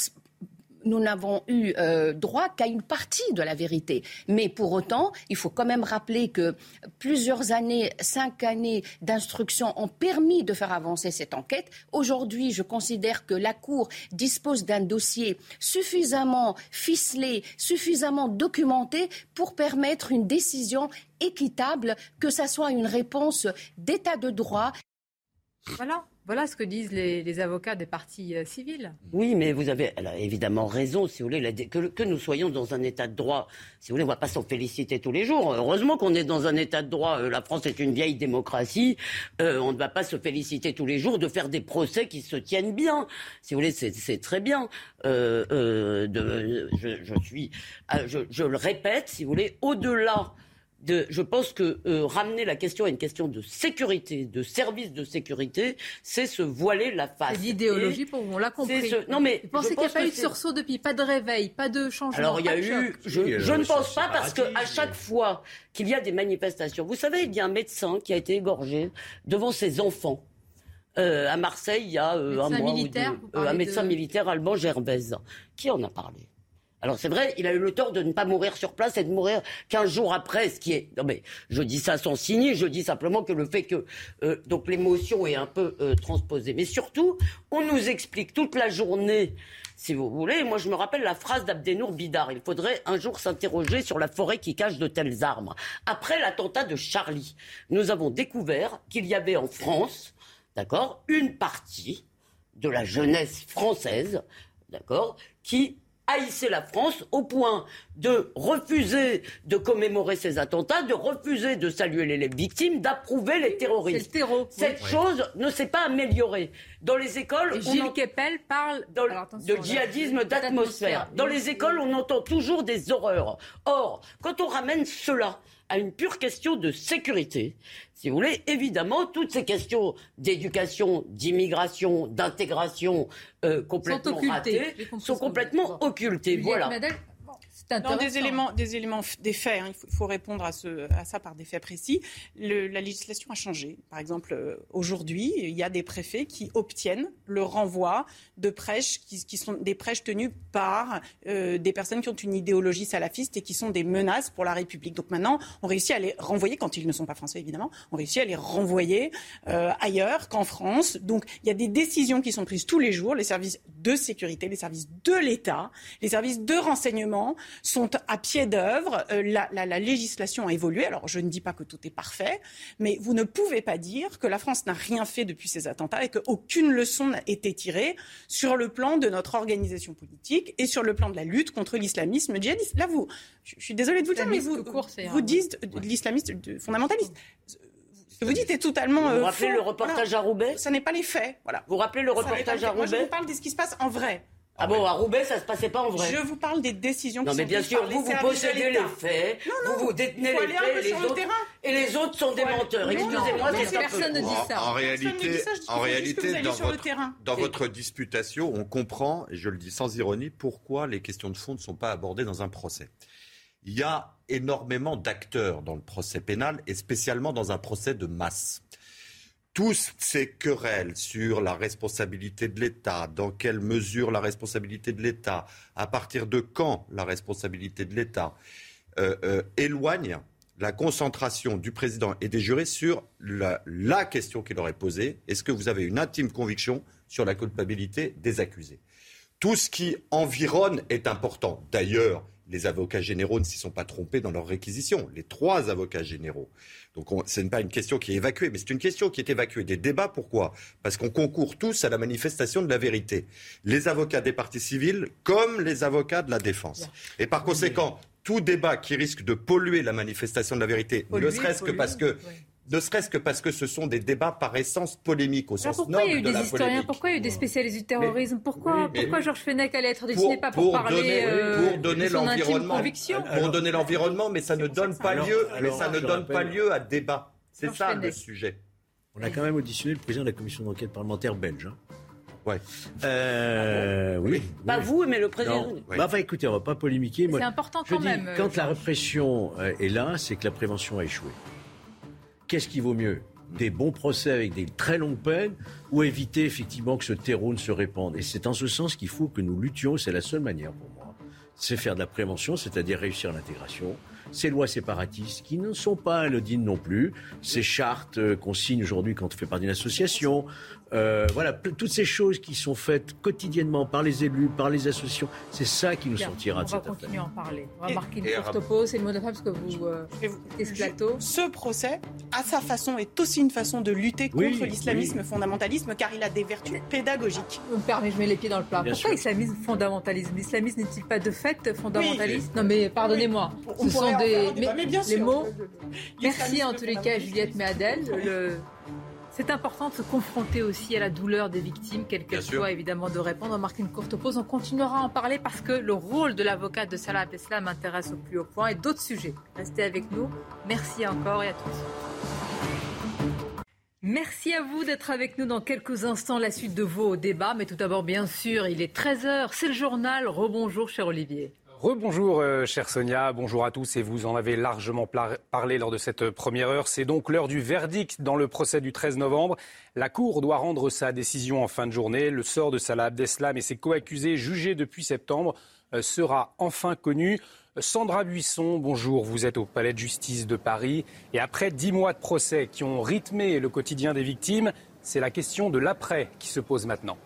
nous n'avons eu euh, droit qu'à une partie de la vérité. Mais pour autant, il faut quand même rappeler que plusieurs années, cinq années d'instruction ont permis de faire avancer cette enquête. Aujourd'hui, je considère que la Cour dispose d'un dossier suffisamment ficelé, suffisamment documenté pour permettre une décision équitable, que ce soit une réponse d'état de droit. Voilà. Voilà ce que disent les, avocats des partis euh, civils. Oui, mais vous avez évidemment raison, si vous voulez, que, nous soyons dans un état de droit. Si vous voulez, on ne va pas s'en féliciter tous les jours. Heureusement qu'on est dans un état de droit. Euh, la France est une vieille démocratie. Euh, on ne va pas se féliciter tous les jours de faire des procès qui se tiennent bien. Si vous voulez, c'est très bien. suis, je, je le répète, si vous voulez, au-delà de, je pense que euh, ramener la question à une question de sécurité, de service de sécurité, c'est se voiler la face. C'est l'idéologie pour vous, on l'a compris. Non mais vous pensez qu'il n'y a pas eu de sursaut depuis, pas de réveil, pas de changement. Alors il y a eu, je, Oui, je euh, ne pense pas parce que à chaque fois qu'il y a des manifestations, vous savez, il y a un médecin qui a été égorgé devant ses enfants. Euh, à Marseille, il y a euh, un Médecin mois ou deux. Euh, un médecin de- militaire allemand, Gerbez. Qui en a parlé alors c'est vrai, il a eu le tort de ne pas mourir sur place et de mourir 15 jours après, ce qui est... Non mais je dis ça sans signer, je dis simplement que le fait que euh, donc l'émotion est un peu euh, transposée. Mais surtout, on nous explique toute la journée, si vous voulez, moi je me rappelle la phrase d'Abdenour Bidar, il faudrait un jour s'interroger sur la forêt qui cache de telles armes. Après l'attentat de Charlie, nous avons découvert qu'il y avait en France, d'accord, une partie de la jeunesse française, d'accord, qui haïssait la France au point de refuser de commémorer ces attentats, de refuser de saluer les victimes, d'approuver les terroristes. Le. Cette Oui. chose ne s'est pas améliorée. Dans les écoles, Et on en- parle dans le- alors, attention, de djihadisme d'atmosphère. Dans les écoles, on entend toujours des horreurs. Or, quand on ramène cela à une pure question de sécurité, si vous voulez, évidemment, toutes ces questions d'éducation, d'immigration, d'intégration euh, complètement occultées, ratées sont complètement occultées. Voilà. Non, des éléments, des éléments, des faits. hein. Il, faut, il faut répondre à, ce, à ça par des faits précis. Le- la législation a changé. Par exemple, euh, aujourd'hui, il y a des préfets qui obtiennent le renvoi de prêches qui, qui sont des prêches tenus par euh, des personnes qui ont une idéologie salafiste et qui sont des menaces pour la République. Donc maintenant, on réussit à les renvoyer quand ils ne sont pas français évidemment. On réussit à les renvoyer euh, ailleurs qu'en France. Donc il y a des décisions qui sont prises tous les jours. Les services de sécurité, les services de l'État, les services de renseignement sont à pied d'œuvre. Euh, la, la- la législation a évolué. Alors, je ne dis pas que tout est parfait, mais vous ne pouvez pas dire que la France n'a rien fait depuis ces attentats et qu'aucune leçon n'a été tirée sur le plan de notre organisation politique et sur le plan de la lutte contre l'islamisme djihadiste. Là, vous, je, je suis désolée de vous le dire, mais vous, court, vous dites de l'islamiste fondamentaliste. Ce que vous dites est totalement. Vous vous euh, rappelez faux. le reportage Voilà. à Roubaix? Ça n'est pas les faits. Voilà. Vous rappelez le reportage à faits. Moi, je Roubaix? vous parle de ce qui se passe en vrai. Ah bon, à Roubaix, ça se passait pas en vrai Je vous parle des décisions Non, qui mais sont bien prises sûr, par les vous, vous de possédez les faits, Non, non, vous, vous détenez les faits, et les, sur le autres, terrain. et les autres sont des Ouais. menteurs. Mais Excusez-moi, non, c'est personne ne dit ça. en réalité, en vous réalité dans, votre, dans votre disputation, on comprend, et je le dis sans ironie, pourquoi les questions de fond ne sont pas abordées dans un procès. Il y a énormément d'acteurs dans le procès pénal, et spécialement dans un procès de masse. Tous ces querelles sur la responsabilité de l'État, dans quelle mesure la responsabilité de l'État, à partir de quand la responsabilité de l'État, euh, euh, éloignent la concentration du président et des jurés sur la, question qui leur est posée. Est-ce que vous avez une intime conviction sur la culpabilité des accusés? Tout ce qui environne est important. D'ailleurs, les avocats généraux ne s'y sont pas trompés dans leur réquisition. Les trois avocats généraux. Donc on- ce n'est pas une question qui est évacuée, mais c'est une question qui est évacuée des débats. Pourquoi? Parce qu'on concourt tous à la manifestation de la vérité. Les avocats des partis civils comme les avocats de la défense. Et par conséquent, tout débat qui risque de polluer la manifestation de la vérité, Polluer, ne serait-ce que parce que. Ne serait-ce que parce que ce sont des débats par essence polémiques au Alors sens pourquoi il y a noble eu de des la historiens polémique. Pourquoi il y a eu des spécialistes du terrorisme Pourquoi, Oui, mais- pourquoi Georges Fenech allait être destiné pour, pas pour, pour parler donner, euh, pour donner de son intime l'environnement, pour donner l'environnement, mais ça ne donne pas Alors- lieu, mais ça ne donne pas lieu à débat. C'est ça le sujet. On a quand même auditionné le président de la commission d'enquête parlementaire belge. hein. Ouais. Euh, oui. Pas oui. vous, mais le président. Non. Bah, enfin, écoutez, on va pas polémiquer. C'est important je quand dis, même, Quand la répression euh, est là, c'est que la prévention a échoué. Qu'est-ce qui vaut mieux? Des bons procès avec des très longues peines ou éviter effectivement que ce terreau ne se répande? Et c'est en ce sens qu'il faut que nous luttions, c'est la seule manière pour moi. C'est faire de la prévention, c'est-à-dire réussir l'intégration. Ces lois séparatistes qui ne sont pas anodines non plus, ces chartes euh, qu'on signe aujourd'hui quand on fait partie d'une association, euh, voilà, toutes ces choses qui sont faites quotidiennement par les élus, par les associations, c'est ça qui nous Bien, sortira on de va cette affaire. continuer à en parler. On va Et- marquer une et courte pause. C'est le mot de la fin parce que vous euh, vous- ce plateau. Ce procès, à sa façon, est aussi une façon de lutter Oui, contre l'islamisme oui. fondamentalisme, car il a des vertus pédagogiques. Vous me permettez, je mets les pieds dans le plat. Bien Pourquoi sûr. islamisme, fondamentalisme? L'islamisme n'est-il pas de fait fondamentaliste Oui. Non mais pardonnez-moi. On Ce sont des mais bien les sûr. mots. Merci en tous les cas. Juliette Méadel. Le... C'est important de se confronter aussi à la douleur des victimes, quelle qu'elle soit, évidemment, de répondre. On marque une courte pause. On continuera à en parler parce que le rôle de l'avocat de Salah Abdeslam m'intéresse au plus haut point et d'autres sujets. Restez avec nous. Merci encore et à tous. Merci à vous d'être avec nous dans quelques instants, la suite de vos débats. Mais tout d'abord, bien sûr, il est 13h, c'est le journal. Rebonjour, cher Olivier. Rebonjour, euh, chère Sonia. Bonjour à tous. Et vous en avez largement parlé lors de cette première heure. C'est donc l'heure du verdict dans le procès du 13 novembre. La Cour doit rendre sa décision en fin de journée. Le sort de Salah Abdeslam et ses co-accusés jugés depuis septembre euh, sera enfin connu. Sandra Buisson, bonjour. Vous êtes au Palais de justice de Paris. Et après dix mois de procès qui ont rythmé le quotidien des victimes, c'est la question de l'après qui se pose maintenant.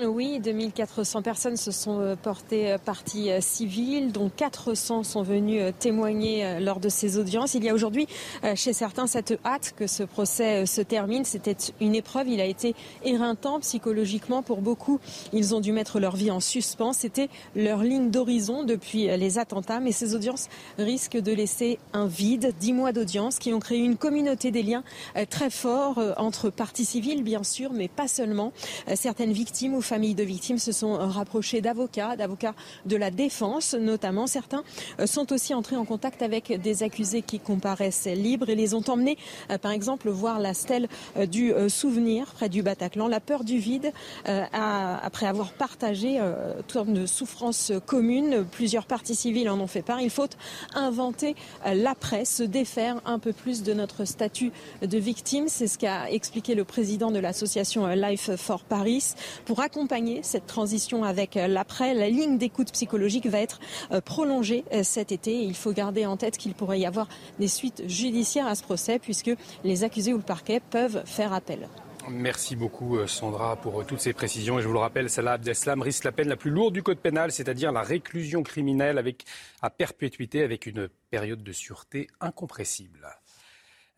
Oui, 2400 personnes se sont euh, portées euh, partie euh, civile, dont 400 sont venus témoigner lors de ces audiences. Il y a aujourd'hui chez certains cette hâte que ce procès se termine. C'était une épreuve, il a été éreintant psychologiquement pour beaucoup. Ils ont dû mettre leur vie en suspens. C'était leur ligne d'horizon depuis les attentats, mais ces audiences risquent de laisser un vide. Dix mois d'audience qui ont créé une communauté des liens très forts entre parties civiles, bien sûr, mais pas seulement. Certaines victimes familles de victimes se sont rapprochées d'avocats, d'avocats de la défense notamment. Certains euh, sont aussi entrés en contact avec des accusés qui comparaissent libres et les ont emmenés, euh, par exemple, voir la stèle euh, du souvenir près du Bataclan. La peur du vide, après avoir partagé toutes de souffrances communes, plusieurs parties civiles en ont fait part. Il faut inventer l'après, se défaire un peu plus de notre statut de victime. C'est ce qu'a expliqué le président de l'association Life for Paris. Pour accompagner cette transition avec euh, l'après. La ligne d'écoute psychologique va être euh, prolongée euh, cet été. Il faut garder en tête qu'il pourrait y avoir des suites judiciaires à ce procès puisque les accusés ou le parquet peuvent faire appel. Merci beaucoup Sandra pour toutes ces précisions. Et je vous le rappelle, Salah Abdeslam risque la peine la plus lourde du code pénal, c'est-à-dire la réclusion criminelle avec, à perpétuité avec une période de sûreté incompressible.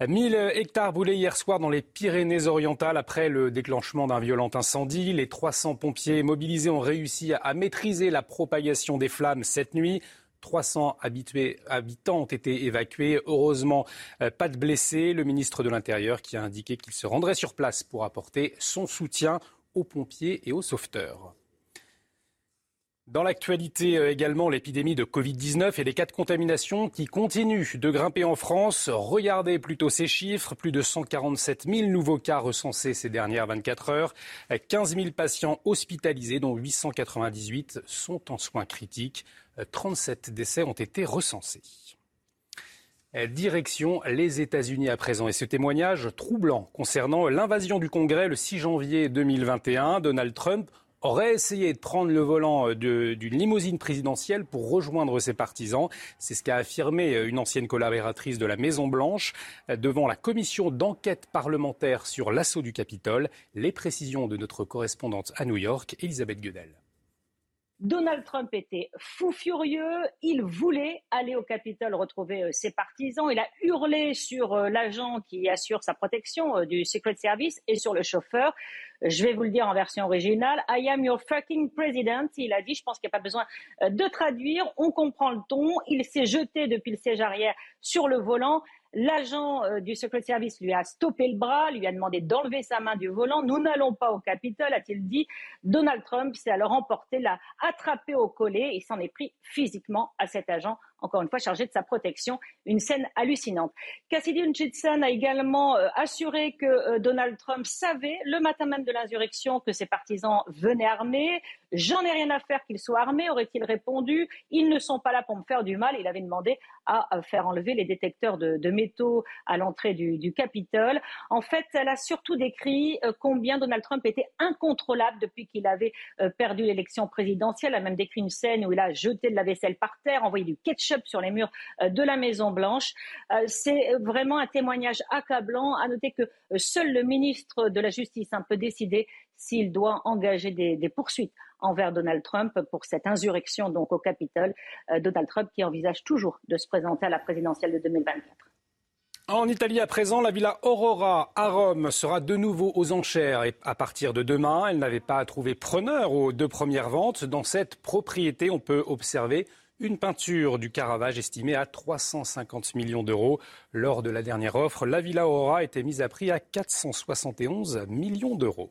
1000 hectares brûlés hier soir dans les Pyrénées-Orientales après le déclenchement d'un violent incendie. Les 300 pompiers mobilisés ont réussi à maîtriser la propagation des flammes cette nuit. 300 habitants ont été évacués. Heureusement, euh, pas de blessés. Le ministre de l'Intérieur qui a indiqué qu'il se rendrait sur place pour apporter son soutien aux pompiers et aux sauveteurs. Dans l'actualité euh, également, l'épidémie de Covid-19 et les cas de contamination qui continuent de grimper en France. Regardez plutôt ces chiffres. Plus de 147 000 nouveaux cas recensés ces dernières 24 heures. 15 000 patients hospitalisés, dont 898 sont en soins critiques. 37 décès ont été recensés. Direction les États-Unis à présent. Et ce témoignage troublant concernant l'invasion du Congrès le 6 janvier 2021, Donald Trump aurait essayé de prendre le volant euh, d'une limousine présidentielle pour rejoindre ses partisans. C'est ce qu'a affirmé euh, une ancienne collaboratrice de la Maison-Blanche euh, devant la commission d'enquête parlementaire sur l'assaut du Capitole. Les précisions de notre correspondante à New York, Elisabeth Guedel. Donald Trump était fou furieux, il voulait aller au Capitole retrouver ses partisans, il a hurlé sur l'agent qui assure sa protection du Secret Service et sur le chauffeur. Je vais vous le dire en version originale. I am your fucking president. Il a dit, je pense qu'il n'y a pas besoin euh, de traduire. On comprend le ton. Il s'est jeté depuis le siège arrière sur le volant. L'agent euh, du Secret Service lui a stoppé le bras, lui a demandé d'enlever sa main du volant. Nous n'allons pas au Capitole, a-t-il dit. Donald Trump s'est alors emporté, l'a attrapé au collet et s'en est pris physiquement à cet agent encore une fois chargé de sa protection. Une scène hallucinante. Cassidy Hutchinson a également euh, assuré que euh, Donald Trump savait le matin même de l'insurrection que ses partisans venaient armés. J'en ai rien à faire qu'ils soient armés, aurait-il répondu. Ils ne sont pas là pour me faire du mal. Il avait demandé à faire enlever les détecteurs de, métaux à l'entrée du, Capitole. En fait, elle a surtout décrit euh, combien Donald Trump était incontrôlable depuis qu'il avait perdu l'élection présidentielle. Elle a même décrit une scène où il a jeté de la vaisselle par terre, envoyé du ketchup sur les murs euh, de la Maison Blanche. Euh, c'est vraiment un témoignage accablant. À noter que euh, seul le ministre de la Justice peut décider s'il doit engager des, poursuites envers Donald Trump pour cette insurrection donc au Capitole. Donald Trump qui envisage toujours de se présenter à la présidentielle de 2024. En Italie à présent, la villa Aurora à Rome sera de nouveau aux enchères et à partir de demain, elle n'avait pas trouvé preneur aux deux premières ventes. Dans cette propriété, on peut observer Une peinture du Caravage estimée à 350 millions d'euros. Lors de la dernière offre, la Villa Aurora était mise à prix à 471 millions d'euros.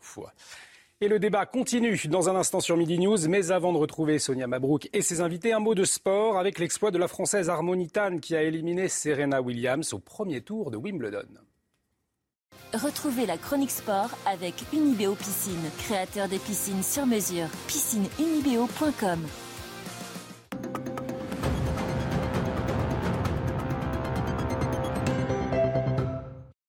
Et le débat continue dans un instant sur Midi News. Mais avant de retrouver Sonia Mabrouk et ses invités, un mot de sport avec l'exploit de la Française Harmonitane qui a éliminé Serena Williams au premier tour de Wimbledon. Retrouvez la chronique sport avec Unibeo Piscine, créateur des piscines sur mesure. Piscineunibeo.com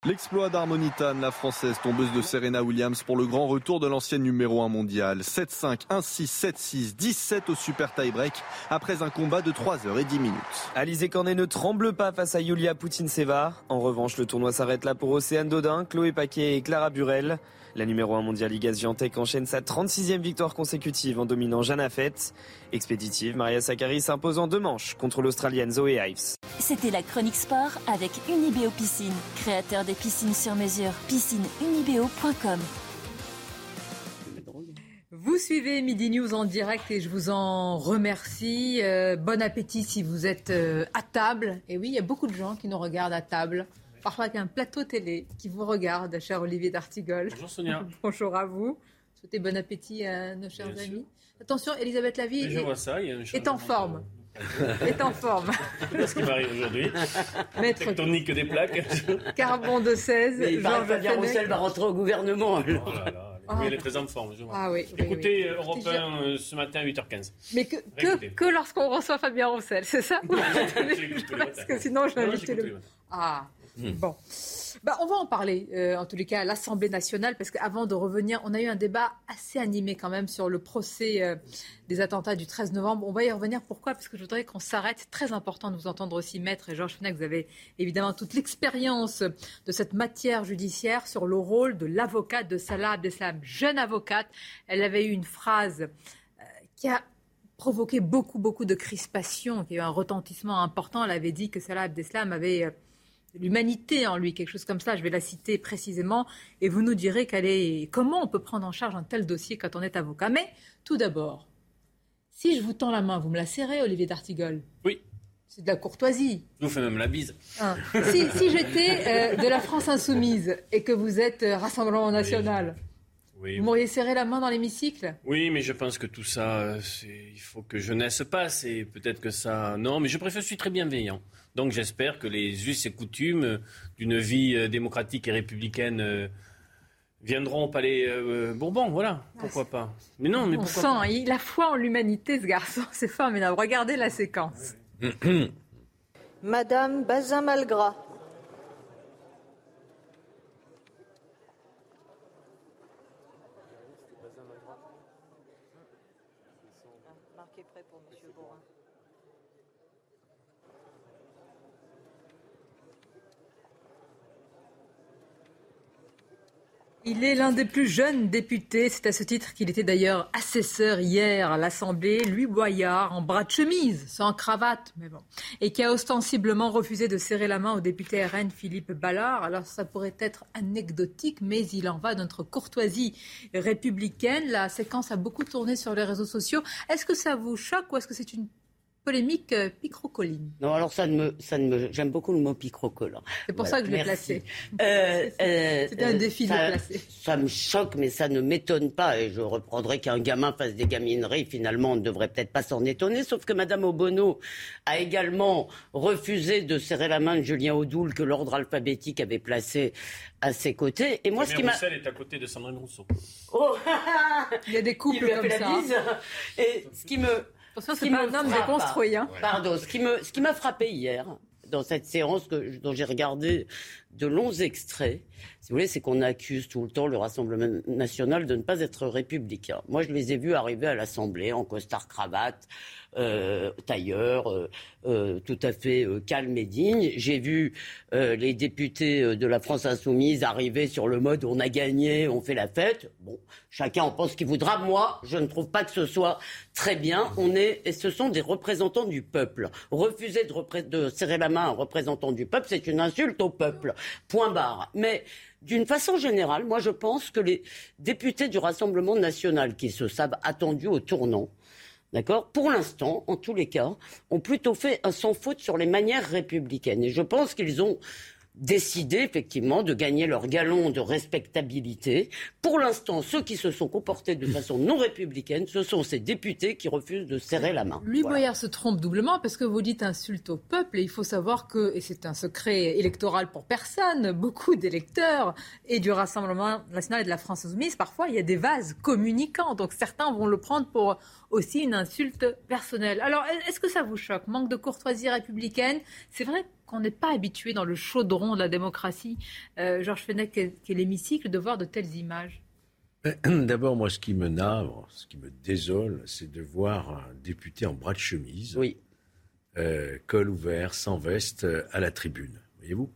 L'exploit d'Harmonitane, la française tombeuse de Serena Williams pour le grand retour de l'ancienne numéro 1 mondial. 7-5, 1-6, 7-6, 17 au super tie-break après un combat de 3h10 minutes. Alizé Cornet ne tremble pas face à Yulia Poutine-Seva. En revanche, le tournoi s'arrête là pour Océane Dodin, Chloé Paquet et Clara Burel. La numéro 1 mondiale Liga Giantec enchaîne sa 36e victoire consécutive en dominant Jana Fett. Expéditive, Maria Sakkari s'impose en deux manches contre l'Australienne Zoé Ives. C'était la chronique sport avec Unibeo Piscine, créateur des piscines sur mesure. Piscineunibeo.com vous suivez Midi News en direct et je vous en remercie. Euh, bon appétit si vous êtes euh, à table. Et oui, il y a beaucoup de gens qui nous regardent à table parfois avec un plateau télé qui vous regarde, cher Olivier D'Artigol. Bonjour Sonia. Bonjour à vous. Souhaitez bon appétit à nos chers amis. Attention, Elisabeth Lavie je vois ça, est en forme. est en forme. C'est ce qui m'arrive aujourd'hui. Maître Tectonique des plaques. Carbon de 16. Mais il Fabien Roussel va rentrer au gouvernement. Oh là là. Oui, elle est très en forme. Je vois. Ah, oui, Écoutez, oui, Europe 1 euh, ce matin à 8h15. Mais que, que, que lorsqu'on reçoit Fabien Roussel, c'est ça Parce que sinon, je l'invite le. Ah, hmm. bon. Bah, on va en parler, euh, en tous les cas, à l'Assemblée nationale, parce qu'avant de revenir, on a eu un débat assez animé quand même sur le procès euh, des attentats du 13 novembre. On va y revenir. Pourquoi? Parce que je voudrais qu'on s'arrête. Très important de vous entendre aussi, Maître et Georges Fenech. Vous avez évidemment toute l'expérience de cette matière judiciaire sur le rôle de l'avocate de Salah Abdeslam, jeune avocate. Elle avait eu une phrase euh, qui a provoqué beaucoup, beaucoup de crispation, qui a eu un retentissement important. Elle avait dit que Salah Abdeslam avait l'humanité en lui, quelque chose comme ça. Je vais la citer précisément et vous nous direz quelle est, comment on peut prendre en charge un tel dossier quand on est avocat. Mais tout d'abord, si je vous tends la main, vous me la serrez, Olivier D'Artigol? Oui. C'est de la courtoisie. Je vous fais même la bise. Hein. si, j'étais euh, de la France insoumise et que vous êtes euh, Rassemblement national, vous m'auriez serré la main dans l'hémicycle? Oui, mais je pense que tout ça, euh, il faut que jeunesse passe et peut-être que ça. Non, mais je préfère, je suis très bienveillant. Donc j'espère que les us et coutumes d'une vie euh, démocratique et républicaine euh, viendront au palais euh, Bourbon, voilà, pourquoi pas. Mais non, mais pourquoi pas. il a foi en l'humanité, ce garçon, c'est formidable. Regardez la séquence. Madame Bazin-Malgras. Il est l'un des plus jeunes députés. C'est à ce titre qu'il était d'ailleurs assesseur hier à l'Assemblée. Lui, Boyard, en bras de chemise, sans cravate, mais bon. Et qui a ostensiblement refusé de serrer la main au député RN Philippe Ballard. Alors ça pourrait être anecdotique, mais il en va de notre courtoisie républicaine. La séquence a beaucoup tourné sur les réseaux sociaux. Est-ce que ça vous choque ou est-ce que c'est une polémique euh, picrocolline. Non, alors ça ne me, ça ne me, j'aime beaucoup le mot picrocollant. C'est pour ça que je l'ai placé. Euh, euh, C'était un défi ça, de placer. Ça me choque, mais ça ne m'étonne pas. Et je reprendrai qu'un gamin fasse des gamineries. Finalement, on ne devrait peut-être pas s'en étonner. Sauf que Madame Obono a également refusé de serrer la main de Julien Audoul que l'ordre alphabétique avait placé à ses côtés. Et moi, ce qui m'a. est à côté de Sandrine Rousseau. Oh Il y a des couples comme ça. Et ce qui me c'est pas un homme déconstruit. Hein. Pardon, ce qui me, ce qui m'a frappé hier dans cette séance que, dont j'ai regardé de longs extraits, si vous voulez, c'est qu'on accuse tout le temps le Rassemblement national de ne pas être républicain. Moi, je les ai vus arriver à l'Assemblée en costard cravate, euh, tailleur, euh, euh, tout à fait calme et digne. J'ai vu les députés de la France insoumise arriver sur le mode on a gagné, on fait la fête. Bon, chacun en pense qu'il voudra. Moi, je ne trouve pas que ce soit très bien. On est, et ce sont des représentants du peuple. Refuser de, de serrer la main à un représentant du peuple, c'est une insulte au peuple. Point barre. Mais d'une façon générale, moi, je pense que les députés du Rassemblement national qui se savent attendus au tournant d'accord, pour l'instant, en tous les cas, ont plutôt fait un sans faute sur les manières républicaines. Et je pense qu'ils ont décidé effectivement de gagner leur galon de respectabilité. Pour l'instant, ceux qui se sont comportés de façon non républicaine, ce sont ces députés qui refusent de serrer la main. Louis Boyard se trompe doublement parce que vous dites insulte au peuple et il faut savoir que, et c'est un secret électoral pour personne, beaucoup d'électeurs et du Rassemblement national et de la France insoumise, parfois il y a des vases communicants. Donc certains vont le prendre pour aussi une insulte personnelle. Alors est-ce que ça vous choque? Manque de courtoisie républicaine? C'est vrai qu'on n'est pas habitué dans le chaudron de la démocratie, euh, Georges Fenech, qui est l'hémicycle, de voir de telles images D'abord, moi, ce qui me navre, ce qui me désole, c'est de voir un député en bras de chemise, oui. Euh, col ouvert, sans veste, euh, à la tribune. Voyez-vous?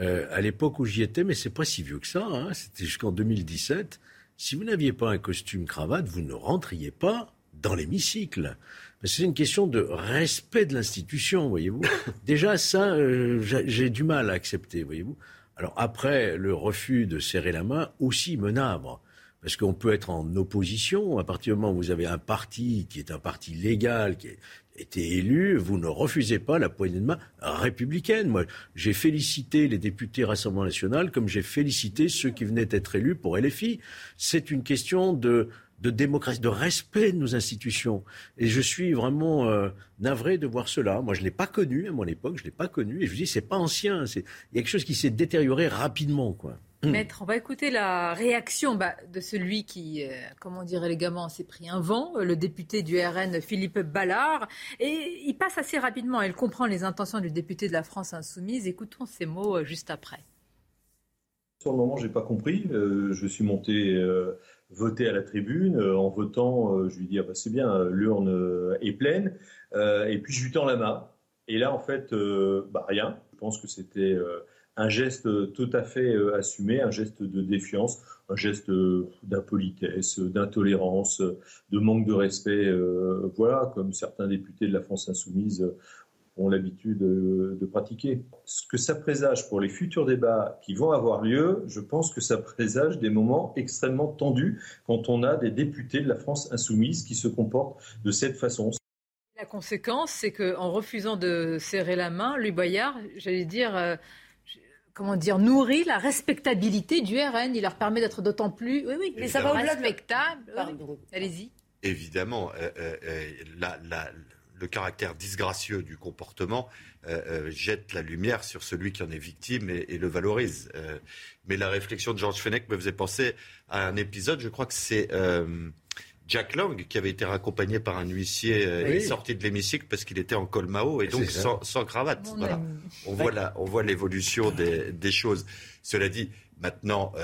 À l'époque où j'y étais, mais c'est pas si vieux que ça, hein, c'était jusqu'en 2017, si vous n'aviez pas un costume cravate, vous ne rentriez pas dans l'hémicycle. C'est une question de respect de l'institution, voyez-vous. Déjà, ça, euh, j'ai du mal à accepter, voyez-vous. Alors après, le refus de serrer la main aussi me navre. Parce qu'on peut être en opposition, à partir du moment où vous avez un parti qui est un parti légal, qui a été élu, vous ne refusez pas la poignée de main républicaine. Moi, j'ai félicité les députés Rassemblement national comme j'ai félicité ceux qui venaient d'être élus pour LFI. C'est une question de, de démocratie, de respect de nos institutions. Et je suis vraiment euh, navré de voir cela. Moi, je ne l'ai pas connu à mon époque, je ne l'ai pas connu. Et je vous dis, c'est pas ancien. Il y a quelque chose qui s'est détérioré rapidement, quoi. Hum. Maître, on va écouter la réaction bah, de celui qui, euh, comment dire élégamment, s'est pris un vent, le député du RN Philippe Ballard. Et il passe assez rapidement, il comprend les intentions du député de la France insoumise. Écoutons ces mots euh, juste après. Sur le moment, je n'ai pas compris. je suis monté voter à la tribune. Euh, en votant, euh, je lui dis ah bah, c'est bien, l'urne euh, est pleine. et puis je lui tends la main. Et là, en fait, bah, rien. Je pense que c'était un geste tout à fait assumé, un geste de défiance, un geste d'impolitesse, d'intolérance, de manque de respect. voilà, comme certains députés de la France insoumise ont l'habitude de, pratiquer. Ce que ça présage pour les futurs débats qui vont avoir lieu, je pense que ça présage des moments extrêmement tendus quand on a des députés de la France insoumise qui se comportent de cette façon. La conséquence, c'est qu'en refusant de serrer la main, Louis Boyard, j'allais dire, euh, comment dire, nourrit la respectabilité du RN. Il leur permet d'être d'autant plus, oui, oui, mais ça va au-delà respectable. Allez-y. Évidemment, euh, euh, la, la le caractère disgracieux du comportement euh, euh, jette la lumière sur celui qui en est victime et, le valorise. Euh, mais la réflexion de Georges Fenech me faisait penser à un épisode, je crois que c'est Jack Lang qui avait été raccompagné par un huissier sorti de l'hémicycle parce qu'il était en col Mao et donc sans, cravate. On voit on voit l'évolution des, des, choses. Cela dit, maintenant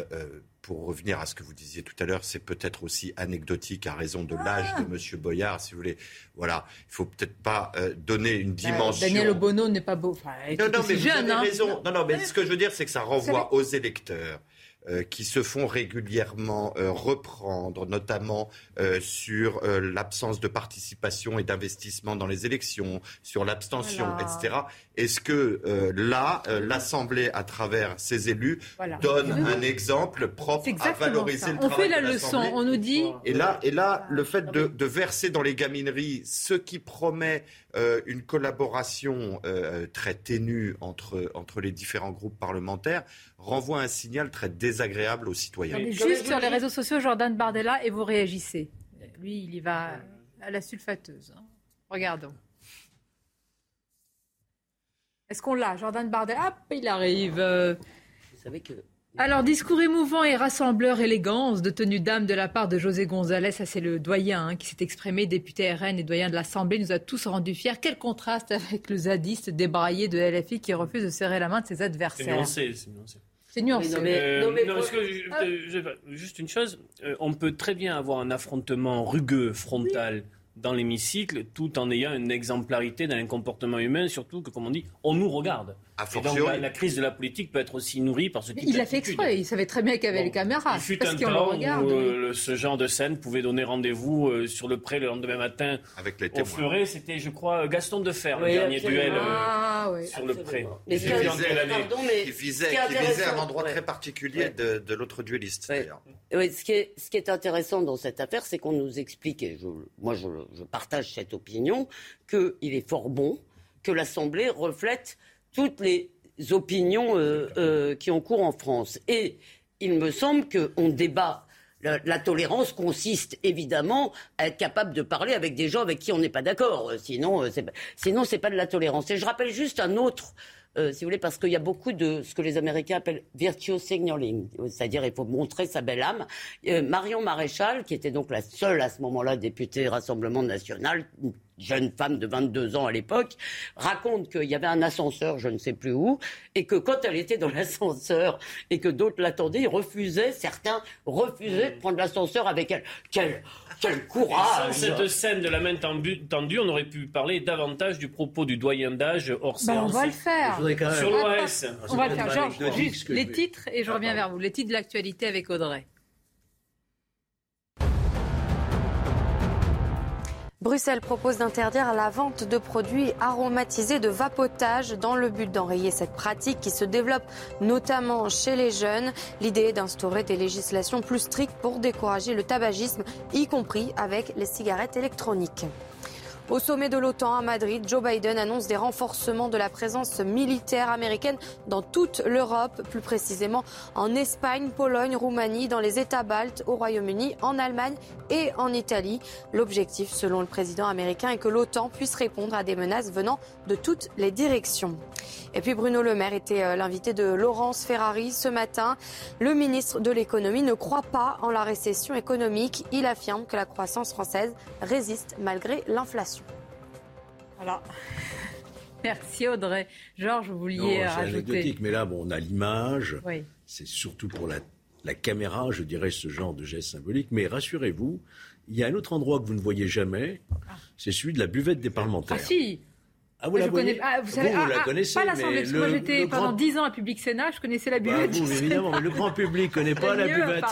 pour revenir à ce que vous disiez tout à l'heure, c'est peut-être aussi anecdotique à raison de l'âge de ah. M. Boyard, si vous voulez. Voilà, il faut peut-être pas euh, donner une bah, dimension. Daniel Obono n'est pas beau. non, non, mais vous avez hein. raison. Non, non, mais ce que je veux dire, c'est que ça renvoie aux électeurs. Euh, qui se font régulièrement euh, reprendre, notamment euh, sur l'absence de participation et d'investissement dans les élections, sur l'abstention, etc. Est-ce que là, l'Assemblée, à travers ses élus, donne un exemple propre à valoriser le travail On fait la leçon, on nous dit. Et là, et là le fait de, de verser dans les gamineries ce qui promet euh, une collaboration euh, très ténue entre, entre les différents groupes parlementaires renvoie un signal très désagréable aux citoyens. juste sur les réseaux sociaux, Jordan Bardella, et vous réagissez. Lui, il y va à la sulfateuse. Hein. Regardons. Est-ce qu'on l'a? Jordan Bardella, hop, il arrive. Vous savez que alors, discours émouvant et rassembleur élégance de tenue d'âme de la part de José González, ça c'est le doyen hein, qui s'est exprimé, député RN et doyen de l'Assemblée, nous a tous rendus fiers. Quel contraste avec le zadiste débraillé de LFI qui refuse de serrer la main de ses adversaires. C'est nuancé, c'est nuancé. C'est nuancé. juste une chose, euh, on peut très bien avoir un affrontement rugueux, frontal. Dans l'hémicycle, tout en ayant une exemplarité dans un comportement humain, surtout que, comme on dit, on nous regarde la, crise de la politique peut être aussi nourrie par ce type Il l'a fait exprès, il savait très bien qu'il y avait les caméras. Il fut un temps où euh, ce genre de scène pouvait donner rendez-vous euh, sur le pré le lendemain matin Avec les au fleuret. C'était, je crois, Gaston Defer, le dernier duel euh, ah, sur le pré. Mais qui, visait, visait, un endroit très particulier de, l'autre dueliste, Oui, ce, qui est, ce qui est intéressant dans cette affaire, c'est qu'on nous explique, et je, moi je je partage cette opinion, qu'il est fort bon que l'Assemblée reflète toutes les opinions euh, euh, qui ont cours en France. Et il me semble qu'on débat. La, tolérance consiste évidemment à être capable de parler avec des gens avec qui on n'est pas d'accord. Sinon, euh, c'est, sinon c'est pas de la tolérance. Et je rappelle juste un autre si vous voulez, parce qu'il y a beaucoup de ce que les Américains appellent virtual signaling, c'est-à-dire il faut montrer sa belle âme. Marion Maréchal, qui était donc la seule à ce moment-là députée Rassemblement national, jeune femme de 22 ans à l'époque, raconte qu'il y avait un ascenseur, je ne sais plus où, et que quand elle était dans l'ascenseur et que d'autres l'attendaient, ils refusaient, certains refusaient de prendre l'ascenseur avec elle. Quel, quel courage cette scène de la main tendue, on aurait pu parler davantage du propos du doyen d'âge hors ben, séance. On va le faire. Sur l'OS. On va le faire. Georges, juste les titres, et je reviens vers vous. Les titres de l'actualité avec Audrey. Bruxelles propose d'interdire la vente de produits aromatisés de vapotage dans le but d'enrayer cette pratique qui se développe notamment chez les jeunes. L'idée est d'instaurer des législations plus strictes pour décourager le tabagisme, y compris avec les cigarettes électroniques. Au sommet de l'OTAN à Madrid, Joe Biden annonce des renforcements de la présence militaire américaine dans toute l'Europe, plus précisément en Espagne, Pologne, Roumanie, dans les États baltes, au Royaume-Uni, en Allemagne et en Italie. L'objectif, selon le président américain, est que l'OTAN puisse répondre à des menaces venant de toutes les directions. Et puis Bruno Le Maire était euh, l'invité de Laurence Ferrari ce matin. Le ministre de l'économie ne croit pas en la récession économique. Il affirme que la croissance française résiste malgré l'inflation. Voilà. Merci Audrey. Georges, vous vouliez rajouter. C'est anecdotique, mais là, bon, on a l'image. C'est surtout pour la, la, caméra, je dirais, ce genre de geste symbolique. Mais rassurez-vous, il y a un autre endroit que vous ne voyez jamais, ah. c'est celui de la buvette des parlementaires. Ah si ah, vous, la, connaissez, ah, vous, savez, vous, la ah, connaissez Pas l'Assemblée, moi j'étais pendant 10 ans à Public Sénat, je connaissais la bah, buvette. vous, évidemment, mais le grand public ne connaît pas la buvette.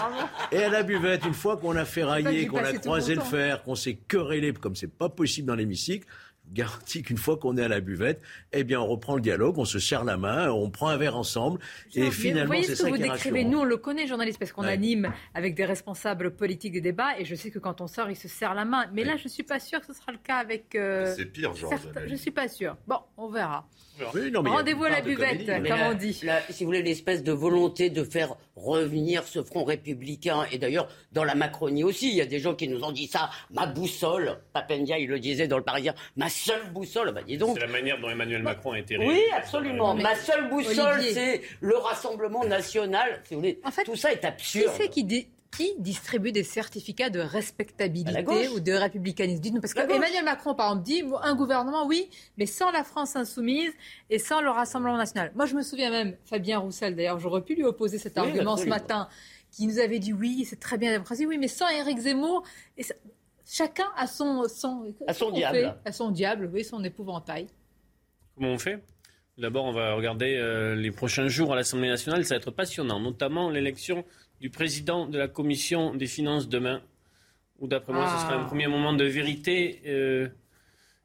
Et à la buvette, une fois qu'on a ferraillé, qu'on a croisé le fer, qu'on s'est querellé, comme c'est pas possible dans l'hémicycle, garantis qu'une fois qu'on est à la buvette, eh bien, on reprend le dialogue, on se serre la main, on prend un verre ensemble, et finalement, c'est ça vous qui décrivez. Nous, on le connaît, journaliste, parce qu'on anime avec des responsables politiques des débats, et je sais que quand on sort, ils se serrent la main. Mais là, je suis pas sûr que ce sera le cas avec. Euh, c'est pire, genre. Je suis pas sûr. Bon, on verra. Rendez-vous à la buvette, comme on dit. si vous voulez, l'espèce de volonté de faire revenir ce front républicain, et d'ailleurs, dans la Macronie aussi, il y a des gens qui nous ont dit ça, ma boussole, Papendia, il le disait dans le Parisien, ma seule boussole, bah dis donc. C'est la manière dont Emmanuel Macron a été Oui, absolument. Ma seule boussole, c'est le Rassemblement national. Si vous voulez, en fait, tout ça est absurde. Qui c'est qui, qui distribue des certificats de respectabilité ou de républicanisme? Dites-nous, parce qu'Emmanuel Macron, par exemple, dit un gouvernement, oui, mais sans la France insoumise et sans le Rassemblement national. Moi, je me souviens même, Fabien Roussel, d'ailleurs, j'aurais pu lui opposer cet argument ce matin, qui nous avait dit, oui, c'est très bien la démocratie, oui, mais sans Éric Zemmour, et chacun a son, son, à son diable. à son diable, oui, son épouvantail. Comment on fait? D'abord, on va regarder euh, les prochains jours à l'Assemblée nationale. Ça va être passionnant, notamment l'élection du président de la commission des finances demain, où d'après moi, ce sera un ah. premier moment de vérité euh, et de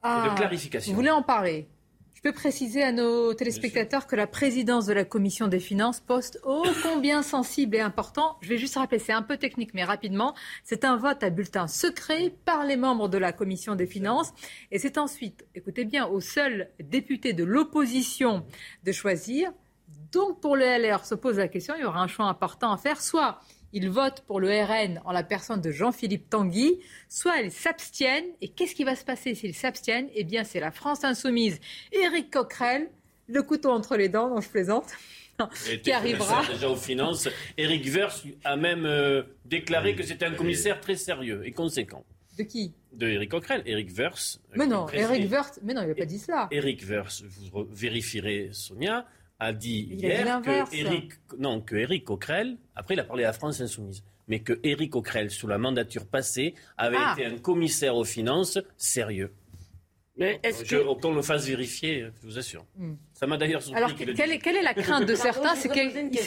ah. clarification. Vous voulez en parler? Je peux préciser à nos téléspectateurs que la présidence de la commission des finances, poste ô combien sensible et important, je vais juste rappeler, c'est un peu technique mais rapidement, c'est un vote à bulletin secret par les membres de la commission des finances et c'est ensuite, écoutez bien, aux seuls députés de l'opposition de choisir donc pour le LR se pose la question, il y aura un choix important à faire, soit ils votent pour le RN en la personne de Jean-Philippe Tanguy, soit ils s'abstiennent. Et qu'est-ce qui va se passer s'ils s'abstiennent Eh bien, c'est la France insoumise. Éric Coquerel, le couteau entre les dents, dont je plaisante. qui arrivera. Déjà aux finances, Éric Vers a même euh, déclaré que c'était un commissaire très sérieux et conséquent. De qui? De Éric Coquerel. Éric Vers. Mais non, Éric Vers, mais non, il n'a pas dit cela. Éric Vers, vous vérifierez, Sonia, a dit hier que Eric, non, que Éric Coquerel, après il a parlé à France Insoumise, mais que Éric Coquerel, sous la mandature passée, avait ah. été un commissaire aux finances sérieux. Mais est-ce que... Qu'on le fasse vérifier, je vous assure. Hmm. Ça m'a d'ailleurs surpris. Alors, quelle, est, quelle est la crainte de certains C'est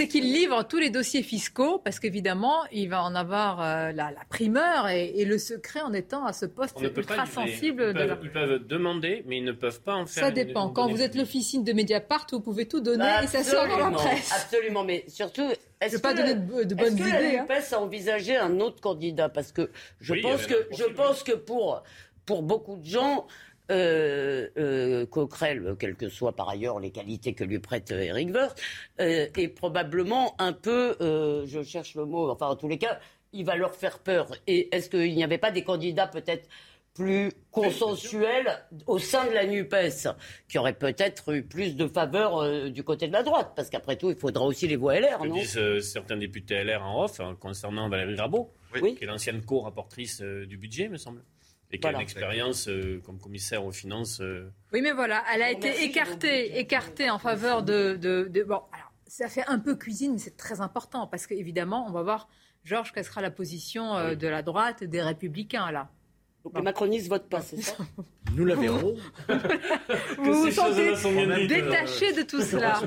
qu'ils livrent tous les dossiers fiscaux, parce qu'évidemment, il va en avoir euh, la, primeur et, le secret en étant à ce poste ultra sensible. Ils peuvent, demander, mais ils ne peuvent pas en faire. Ça dépend. Quand vous êtes l'officine de Mediapart, vous pouvez tout donner et ça sort dans la presse. Absolument, mais surtout, est-ce que, pas donner de, de bonnes idées. Est-ce que la hein. a envisagé un autre candidat? Parce que je pense que je pense que pour pour beaucoup de gens, euh, euh, Coquerel, quelles que soient par ailleurs les qualités que lui prête euh, Eric Woerth, est probablement un peu, je cherche le mot, enfin en tous les cas, il va leur faire peur. Et est-ce qu'il n'y avait pas des candidats peut-être plus consensuels au sein de la NUPES, qui auraient peut-être eu plus de faveur euh, du côté de la droite? Parce qu'après tout, il faudra aussi les voix LR, Que non? disent euh, certains députés LR en off hein, concernant Valérie Rabault, Oui. qui est l'ancienne co-rapportrice euh, du budget, me semble, et qui Voilà. a une expérience euh, comme commissaire aux finances. euh, Oui, mais voilà, elle a Bon, été merci, écartée, écartée en faveur de, de, de- Bon, alors, ça fait un peu cuisine, mais c'est très important, parce qu'évidemment, on va voir, Georges, quelle sera la position euh, de la droite, des républicains, là. Donc les macronistes votent pas, c'est ça? Nous la verrons. Vous vous sentez détaché de tout cela.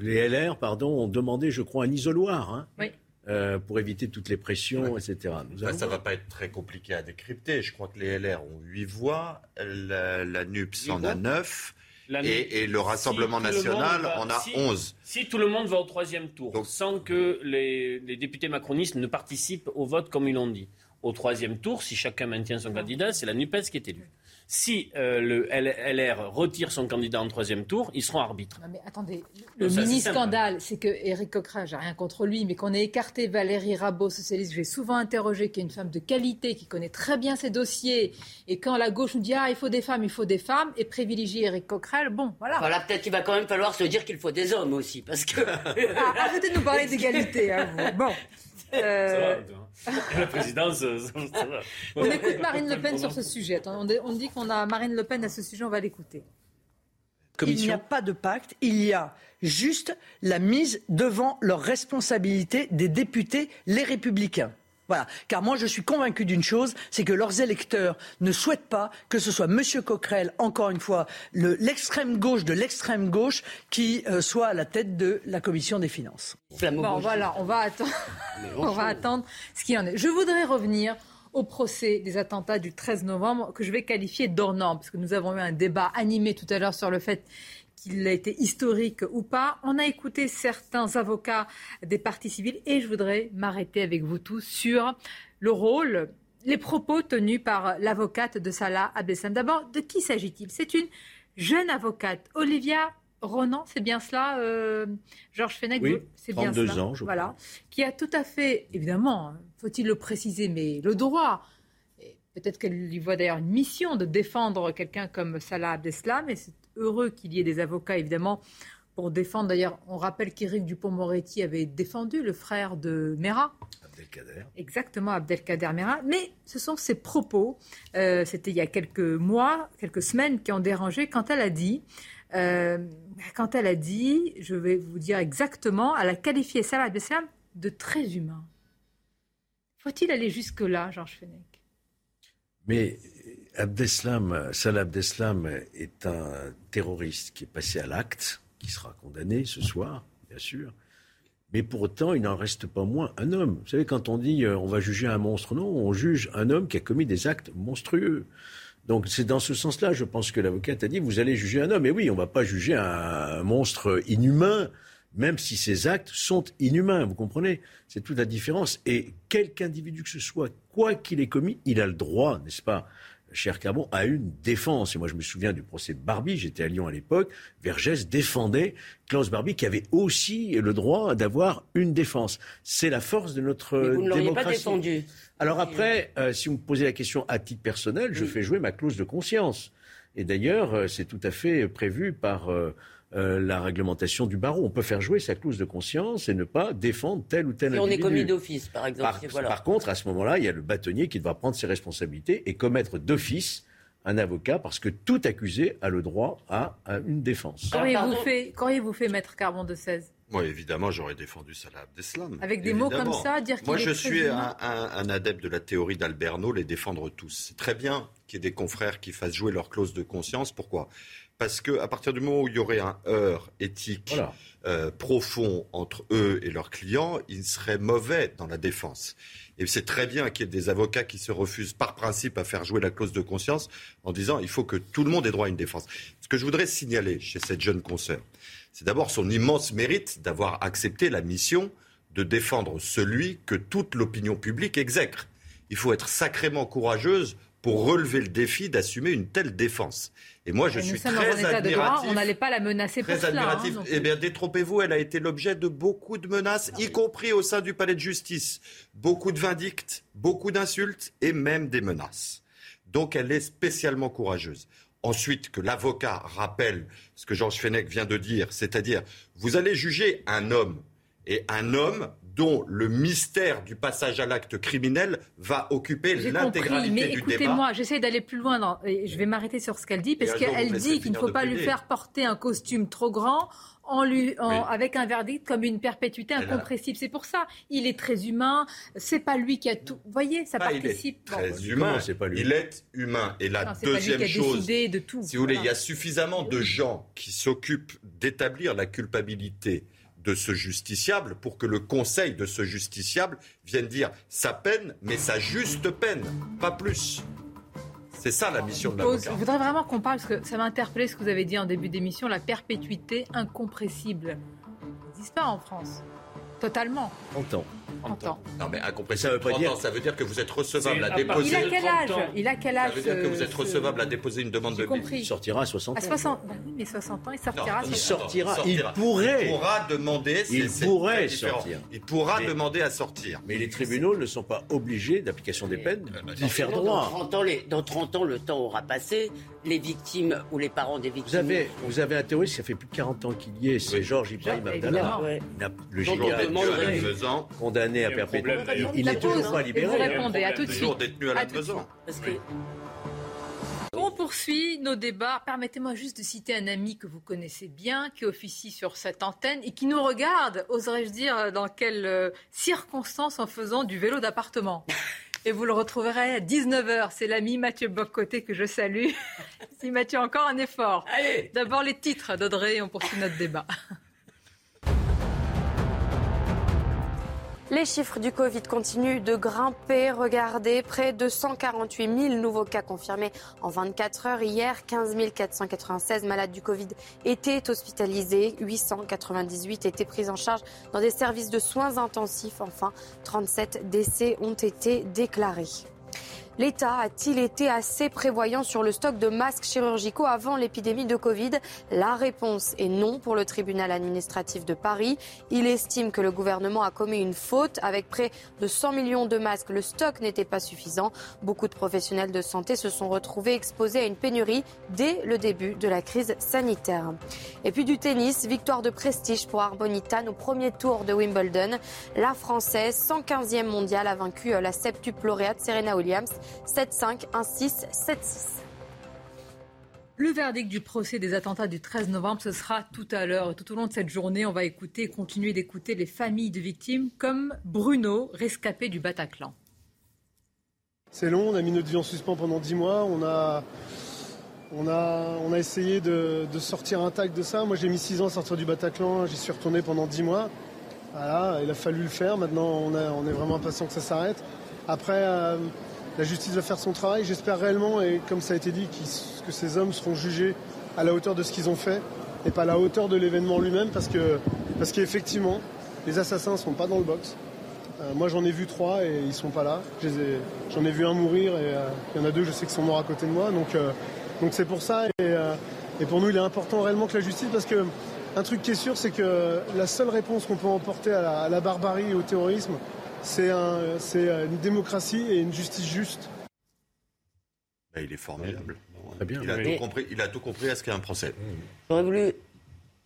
Les LR, pardon, ont demandé, je crois, un isoloir hein, Oui. Euh, pour éviter toutes les pressions, etc. Nous Bah, allons ça va pas être très compliqué à décrypter. Je crois que les LR ont 8 voix, la, la NUPS en a 9, La et, et le Rassemblement Si le national va- en a si- 11. Si tout le monde va au troisième tour, sans que les, les députés macronistes ne participent au vote comme ils l'ont dit, au troisième tour, si chacun maintient son candidat, c'est la NUPES qui est élue. Si euh, le LR retire son candidat en troisième tour, ils seront arbitres. Non, mais attendez, le Non, ça, c'est mini-scandale, c'est que Éric Coquerel, j'ai rien contre lui, mais qu'on ait écarté Valérie Rabault, socialiste, que j'ai souvent interrogé, qui est une femme de qualité, qui connaît très bien ses dossiers, et quand la gauche nous dit ah il faut des femmes, il faut des femmes, et privilégie Éric Coquerel, bon voilà. Voilà, peut-être qu'il va quand même falloir se dire qu'il faut des hommes aussi, parce que... Ah, arrêtez de nous parler d'égalité, hein, vous. Bon. Euh, Ça va, toi. La présidence, ça, ça va. on écoute Marine Le Pen sur ce sujet. Attends, on dit- on dit qu'on a Marine Le Pen à ce sujet, on va l'écouter. Il n'y a pas de pacte, il y a juste la mise devant leurs responsabilités des députés, les républicains. Voilà. Car moi, je suis convaincu d'une chose, c'est que leurs électeurs ne souhaitent pas que ce soit M. Coquerel, encore une fois, le- l'extrême gauche de l'extrême gauche, qui euh, soit à la tête de la commission des finances. Bon, voilà, on va attendre, on va attendre ce qu'il en est. Je voudrais revenir au procès des attentats du 13 novembre que je vais qualifier norme, parce que nous avons eu un débat animé tout à l'heure sur le fait qu'il a été historique ou pas. On a écouté certains avocats des partis civils et je voudrais m'arrêter avec vous tous sur le rôle, les propos tenus par l'avocate de Salah Abdeslam. D'abord, de qui s'agit-il? C'est une jeune avocate, Olivia Ronan, c'est bien cela, euh, Georges Fenech Oui, c'est bien 32 cela. ans, je voilà, crois. qui a tout à fait, évidemment, faut-il le préciser, mais le droit. Peut-être qu'elle y voit d'ailleurs une mission de défendre quelqu'un comme Salah Abdeslam, et c'est heureux qu'il y ait des avocats, évidemment, pour défendre. D'ailleurs, on rappelle qu'Éric Dupont-Moretti avait défendu le frère de Mera. Abdelkader. Exactement, Abdelkader Mera. Mais ce sont ses propos, euh, c'était il y a quelques mois, quelques semaines, qui ont dérangé quand elle a dit, euh, quand elle a dit, je vais vous dire exactement, elle a qualifié Salah Abdeslam de très humain. Faut-il aller jusque-là, Georges Fenech? Mais Abdeslam, Salah Abdeslam est un terroriste qui est passé à l'acte, qui sera condamné ce soir, bien sûr. Mais pour autant, il n'en reste pas moins un homme. Vous savez, quand on dit euh, on va juger un monstre, non, on juge un homme qui a commis des actes monstrueux. Donc c'est dans ce sens-là, je pense que l'avocate a dit vous allez juger un homme. Et oui, on ne va pas juger un, un monstre inhumain, même si ses actes sont inhumains. Vous comprenez? C'est toute la différence. Et quelque individu que ce soit, quoi qu'il ait commis, il a le droit, n'est-ce pas cher Carbon, à une défense. Et moi, je me souviens du procès de Barbie, j'étais à Lyon à l'époque, Vergès défendait Klaus Barbie qui avait aussi le droit d'avoir une défense. C'est la force de notre Mais vous ne l'auriez pas démocratie. défendu. Alors après, euh, si vous me posez la question à titre personnel, je fais jouer ma clause de conscience. Et d'ailleurs, euh, c'est tout à fait prévu par euh, euh, la réglementation du barreau. On peut faire jouer sa clause de conscience et ne pas défendre tel ou tel Si on est commis d'office, par exemple. Par, voilà. par contre, à ce moment-là, il y a le bâtonnier qui devra prendre ses responsabilités et commettre d'office un avocat parce que tout accusé a le droit à, à une défense. Qu'auriez-vous fait, qu'auriez-vous fait, maître Carbon de 16 Moi, évidemment, j'aurais défendu Salah Abdeslam. Avec des mots comme ça, dire qu'il Moi, est je très suis un- un adepte de la théorie d'Alberno, les défendre tous. C'est très bien qu'il y ait des confrères qui fassent jouer leur clause de conscience. Pourquoi? Parce que à partir du moment où il y aurait un heurt éthique euh, profond entre eux et leurs clients, ils seraient mauvais dans la défense. Et c'est très bien qu'il y ait des avocats qui se refusent par principe à faire jouer la clause de conscience en disant il faut que tout le monde ait droit à une défense. Ce que je voudrais signaler chez cette jeune consoeur, c'est d'abord son immense mérite d'avoir accepté la mission de défendre celui que toute l'opinion publique exècre. Il faut être sacrément courageuse pour relever le défi d'assumer une telle défense. Et moi, je suis très admiratif. on n'allait pas la menacer pour très cela. Hein, eh bien, détrompez-vous, elle a été l'objet de beaucoup de menaces, y compris au sein du palais de justice. Beaucoup de vindictes, beaucoup d'insultes et même des menaces. Donc, elle est spécialement courageuse. Ensuite, que l'avocat rappelle ce que Georges Fenech vient de dire, c'est-à-dire, vous allez juger un homme. Et un homme dont le mystère du passage à l'acte criminel va occuper l'intégralité mais du débat. Écoutez-moi, j'essaie d'aller plus loin. et je vais m'arrêter sur ce qu'elle dit, parce qu'elle dit qu'il ne faut pas lui faire porter un costume trop grand. En lui, avec un verdict comme une perpétuité incompressible. C'est pour ça, il est très humain. C'est pas lui qui a tout. Vous voyez, ça participe. Il est très humain. C'est pas lui. Il est humain. Et la deuxième chose, de tout. si vous voulez, il y a suffisamment de gens qui s'occupent d'établir la culpabilité de ce justiciable pour que le conseil de ce justiciable vienne dire sa peine, mais sa juste peine, pas plus. C'est ça la mission de l'avocat. Je voudrais vraiment qu'on parle, parce que ça m'a interpellé ce que vous avez dit en début d'émission, la perpétuité incompressible. Ça n'existe pas en France. Totalement. 30 ans. 30 ans. Non, mais incompressible, ça veut, pas dire... ça veut dire que vous êtes recevable à déposer. Il a quel âge? Il a quel âge Ça veut dire que vous êtes recevable à déposer une demande de Il sortira à 60 ans. À 60 bah oui, mais 60 ans, il sortira. il sortira. Il pourrait. Il pourra demander. Il pourrait sortir. Il pourra demander à sortir. Mais les tribunaux ne sont pas obligés d'application des peines d'y faire droit. Dans 30, ans, dans 30 ans, le temps aura passé. Les victimes ou les parents des victimes. Vous avez, vous avez un théoriste, ça fait plus de 40 ans qu'il y est, c'est Georges Ibrahim Abdallah. Le général condamné à perpétuité. Il n'est toujours pas libéré. Vous répondez à tout de suite. Toujours détenu à la maison. On poursuit nos débats. Permettez-moi juste de citer un ami que vous connaissez bien, qui officie sur cette antenne et qui nous regarde, oserais-je dire, dans quelles euh, circonstances en faisant du vélo d'appartement. Et vous le retrouverez à 19h. C'est l'ami Mathieu Boccoté que je salue. si Mathieu, encore un effort. D'abord les titres d'Audrey et on poursuit notre débat. Les chiffres du Covid continuent de grimper. Regardez, près de 148 000 nouveaux cas confirmés en 24 heures. Hier, 15 496 malades du Covid étaient hospitalisés. 898 étaient pris en charge dans des services de soins intensifs. Enfin, 37 décès ont été déclarés. L'État a-t-il été assez prévoyant sur le stock de masques chirurgicaux avant l'épidémie de Covid? La réponse est non pour le tribunal administratif de Paris. Il estime que le gouvernement a commis une faute. Avec près de 100 millions de masques, le stock n'était pas suffisant. Beaucoup de professionnels de santé se sont retrouvés exposés à une pénurie dès le début de la crise sanitaire. Et puis du tennis, victoire de prestige pour Arbonitan au premier tour de Wimbledon. La Française, 115e mondiale, a vaincu la septuple lauréate Serena Williams. 7-5, 1-6, 7-6. Le verdict du procès des attentats du 13 novembre, ce sera tout à l'heure. Tout au long de cette journée, on va écouter, continuer d'écouter les familles de victimes comme Bruno, rescapé du Bataclan. C'est long, on a mis notre vie en suspens pendant 10 mois. On a, on a, on a essayé de, sortir intact de ça. Moi, j'ai mis 6 ans à sortir du Bataclan. J'y suis retourné pendant 10 mois. Voilà, il a fallu le faire. Maintenant, on, on est vraiment impatient que ça s'arrête. Après, euh, la justice va faire son travail. J'espère réellement, et comme ça a été dit, que ces hommes seront jugés à la hauteur de ce qu'ils ont fait et pas à la hauteur de l'événement lui-même parce que parce qu'effectivement, les assassins ne sont pas dans le box. Euh, moi, j'en ai vu trois et ils sont pas là. J'en ai, vu un mourir et euh, il y en a deux, je sais qu'ils sont morts à côté de moi. Donc, euh, c'est pour ça. Et, pour nous, il est important réellement que la justice, parce que un truc qui est sûr, c'est que la seule réponse qu'on peut emporter à la barbarie et au terrorisme, c'est une démocratie et une justice juste. Ben, il est formidable. bien. Il, a tout compris, il a tout compris à ce qu'est un procès. J'aurais voulu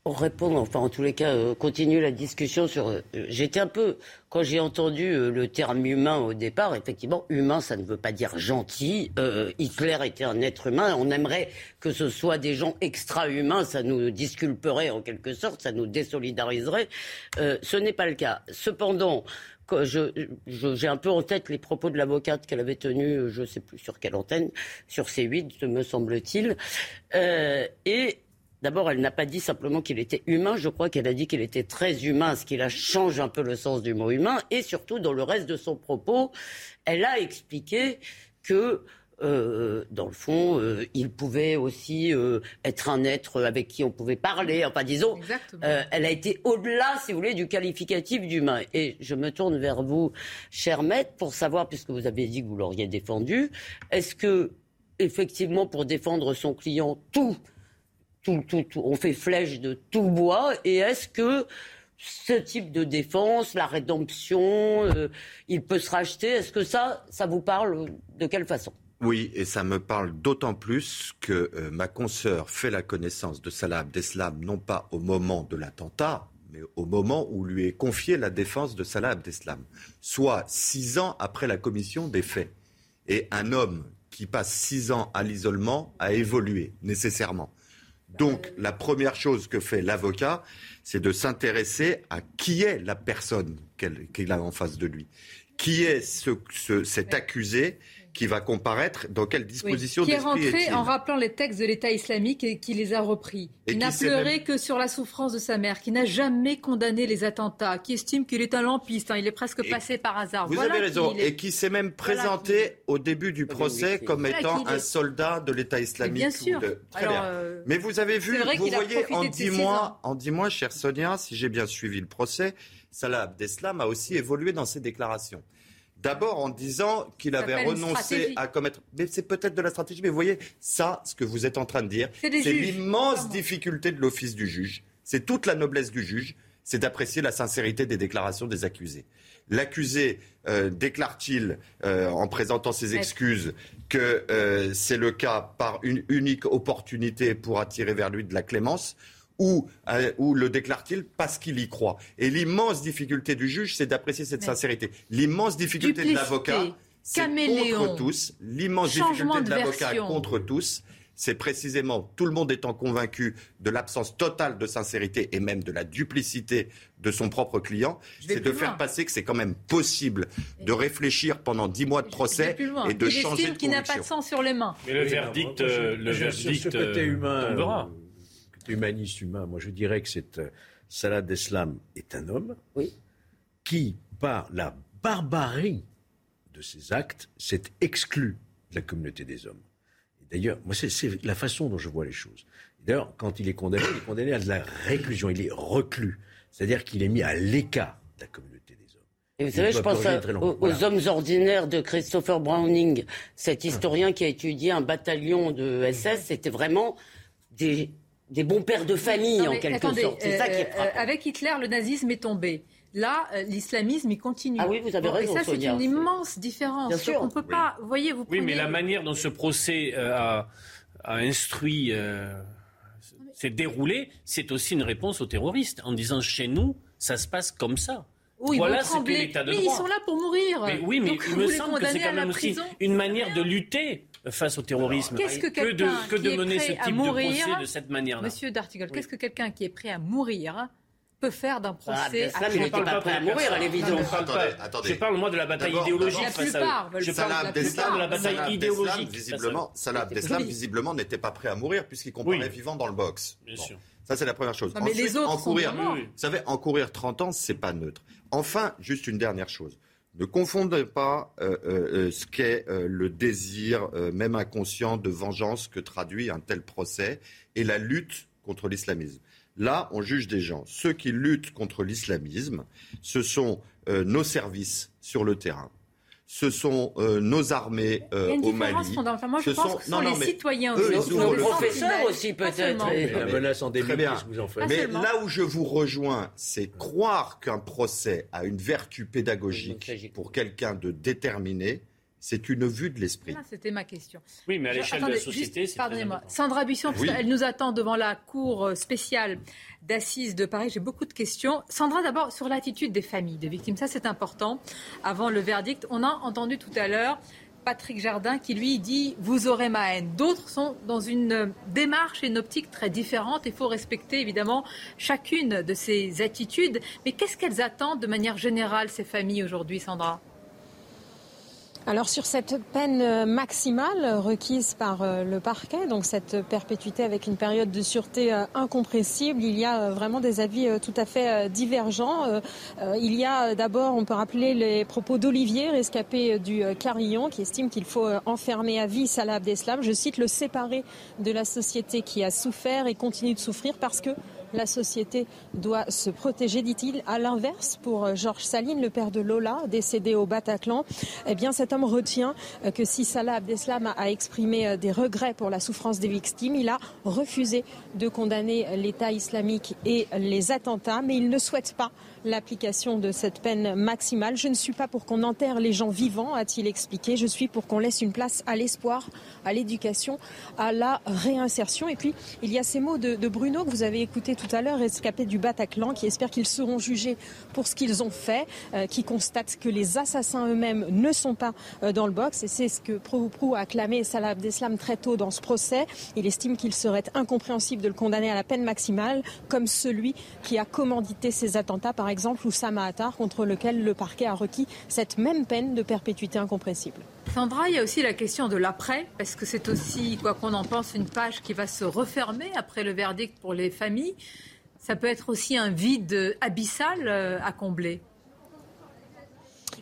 répondre, enfin en tous les cas, euh, continuer la discussion sur... Euh, j'étais un peu, quand j'ai entendu euh, le terme humain au départ, effectivement, humain, ça ne veut pas dire gentil. Hitler était un être humain. On aimerait que ce soit des gens extra-humains, ça nous disculperait en quelque sorte, ça nous désolidariserait. ce n'est pas le cas. Cependant, j'ai un peu en tête les propos de l'avocate qu'elle avait tenus, je ne sais plus sur quelle antenne, sur C8, me semble-t-il. Euh, et D'abord, elle n'a pas dit simplement qu'il était humain, je crois qu'elle a dit qu'il était très humain, ce qui la change un peu le sens du mot humain. Et surtout, dans le reste de son propos, elle a expliqué que euh, dans le fond, euh, il pouvait aussi euh, être un être avec qui on pouvait parler. Enfin, disons, elle a été au-delà, si vous voulez, du qualificatif d'humain. Et je me tourne vers vous, cher maître, pour savoir, puisque vous avez dit que vous l'auriez défendu, est-ce que, effectivement, pour défendre son client, tout, tout, tout, tout on fait flèche de tout bois, et est-ce que ce type de défense, la rédemption, il peut se racheter? Est-ce que ça, ça vous parle de quelle façon? Oui, et ça me parle d'autant plus que euh, ma consoeur fait la connaissance de Salah Abdeslam, non pas au moment de l'attentat, mais au moment où lui est confiée la défense de Salah Abdeslam, soit six ans après la commission des faits. Et un homme qui passe six ans à l'isolement a évolué nécessairement. Donc la première chose que fait l'avocat, c'est de s'intéresser à qui est la personne qu'il a en face de lui. Qui est cet accusé qui va comparaître, dans quelle disposition Qui est rentré en rappelant les textes de l'État islamique et qui les a repris. il n'a pleuré que sur la souffrance de sa mère, qui n'a jamais condamné les attentats, qui estime qu'il est un lampiste, hein, il est presque passé par hasard. Vous avez raison, et qui s'est même présenté au début du procès comme étant un soldat de l'État islamique. bien sûr. Très bien. Euh, Mais vous avez vu, vous voyez, en dix mois, en dix mois, chère Sonia, si j'ai bien suivi le procès, Salah Abdeslam a aussi évolué dans ses déclarations. D'abord en disant qu'il avait renoncé à commettre. Mais c'est peut-être de la stratégie, mais vous voyez, ça, ce que vous êtes en train de dire, c'est l'immense difficulté de l'office du juge. C'est toute la noblesse du juge, c'est d'apprécier la sincérité des déclarations des accusés. L'accusé euh, déclare-t-il, euh, en présentant ses excuses, que euh, c'est le cas par une unique opportunité pour attirer vers lui de la clémence euh, ou, le déclare-t-il parce qu'il y croit. Et l'immense difficulté du juge, c'est d'apprécier cette sincérité. L'immense difficulté de l'avocat, c'est contre tous. L'immense difficulté de l'avocat contre tous, c'est précisément tout le monde étant convaincu de l'absence totale de sincérité et même de la duplicité de son propre client, c'est de faire passer que c'est quand même possible de réfléchir pendant dix mois de procès et de changer de qu'il n'a pas de sang sur les mains. Mais le verdict, euh, le verdict ce côté euh, humain, humaniste humain, moi je dirais que cette euh, Salah d'Eslam est un homme qui, par la barbarie de ses actes, s'est exclu de la communauté des hommes. D'ailleurs, moi, c'est la façon dont je vois les choses. D'ailleurs, quand il est condamné, il est condamné à de la réclusion, il est reclus. C'est-à-dire qu'il est mis à l'écart de la communauté des hommes. Et vous savez, je pense aux, hommes ordinaires de Christopher Browning, cet historien qui a étudié un bataillon de SS, c'était vraiment des des bons pères de famille, en quelque sorte. C'est ça qui est euh, Avec Hitler, le nazisme est tombé. Là, euh, l'islamisme, il continue. Ah oui, vous avez raison. Et ça, c'est une immense différence. Bien sûr. On peut pas. Voyez, vous. Oui, mais la manière dont ce procès euh, a, instruit, s'est déroulé, c'est aussi une réponse aux terroristes en disant chez nous, ça se passe comme ça. Oui, voilà ce qu'est l'état de droit. Mais ils sont là pour mourir. Mais oui, mais il me semble que c'est quand même aussi une manière de lutter face au terrorisme que, que, de, que de mener ce type mourir, de procès de cette manière-là. Monsieur Dartigol, qu'est-ce que quelqu'un qui est prêt à mourir peut faire d'un ah, procès ah, il n'était pas prêt à mourir, à l'évidence. Je parle, moi, de la bataille idéologique face à Je parle de la bataille idéologique. Visiblement, Salah Abdeslam, visiblement, n'était pas prêt à mourir puisqu'il comparait vivant dans le box. Bien sûr. Ça, c'est la première chose. mais les autres encourir, vous savez, encourir 30 ans, c'est pas neutre. Enfin, juste une dernière chose. Ne confondez pas euh, euh, euh, ce qu'est le désir, même inconscient, de vengeance que traduit un tel procès et la lutte contre l'islamisme. Là, on juge des gens. Ceux qui luttent contre l'islamisme, ce sont nos services sur le terrain ce sont euh, nos armées euh, au Mali. Moi, je ce pense sont, que ce sont les citoyens eux, aussi. Nos professeurs aussi, peut-être. La menace vous en faites. Mais là où je vous rejoins, c'est croire qu'un procès a une vertu pédagogique pour quelqu'un de déterminé c'est une vue de l'esprit. Ah, c'était ma question. Oui, mais à l'échelle de la société, c'est Pardonnez-moi. Sandra Buisson, elle nous attend devant la cour euh, spéciale d'assises de Paris. J'ai beaucoup de questions. Sandra, d'abord, sur l'attitude des familles de victimes. Ça, c'est important. Avant le verdict, on a entendu tout à l'heure Patrick Jardin qui lui dit Vous aurez ma haine. D'autres sont dans une démarche et une optique très différente. Il faut respecter évidemment chacune de ces attitudes. Mais qu'est-ce qu'elles attendent de manière générale, ces familles aujourd'hui, Sandra? Alors sur cette peine maximale requise par euh, le parquet, donc cette perpétuité avec une période de sûreté euh, incompressible, il y a euh, vraiment des avis tout à fait divergents. Il y a d'abord, on peut rappeler les propos d'Olivier, rescapé du Carillon, qui estime qu'il faut enfermer à vie Salah Abdeslam. Je cite le séparer de la société qui a souffert et continue de souffrir parce que la société doit se protéger, dit-il. À l'inverse, pour euh, Georges Saline, le père de Lola, décédé au Bataclan, eh bien, cet homme retient euh, que si Salah Abdeslam a exprimé euh, des regrets pour la souffrance des victimes, il a refusé de condamner l'État islamique et les attentats, mais il ne souhaite pas l'application de cette peine maximale. Je ne suis pas pour qu'on enterre les gens vivants, a-t-il expliqué. Je suis pour qu'on laisse une place à l'espoir, à l'éducation, à la réinsertion. Et puis, il y a ces mots de, Bruno que vous avez écouté tout à l'heure, escapé du Bataclan, qui espère qu'ils seront jugés pour ce qu'ils ont fait, euh, qui constate que les assassins eux-mêmes ne sont pas euh, dans le box. Et c'est ce que Prou a acclamé Salah Abdeslam très tôt dans ce procès. Il estime qu'il serait incompréhensible de le condamner à la peine maximale, comme celui qui a commandité ces attentats par exemple Oussama Attar, contre lequel le parquet a requis cette même peine de perpétuité incompressible. Sandra, il y a aussi la question de l'après, parce que c'est aussi, quoi qu'on en pense, une page qui va se refermer après le verdict pour les familles? Ça peut être aussi un vide abyssal euh, à combler.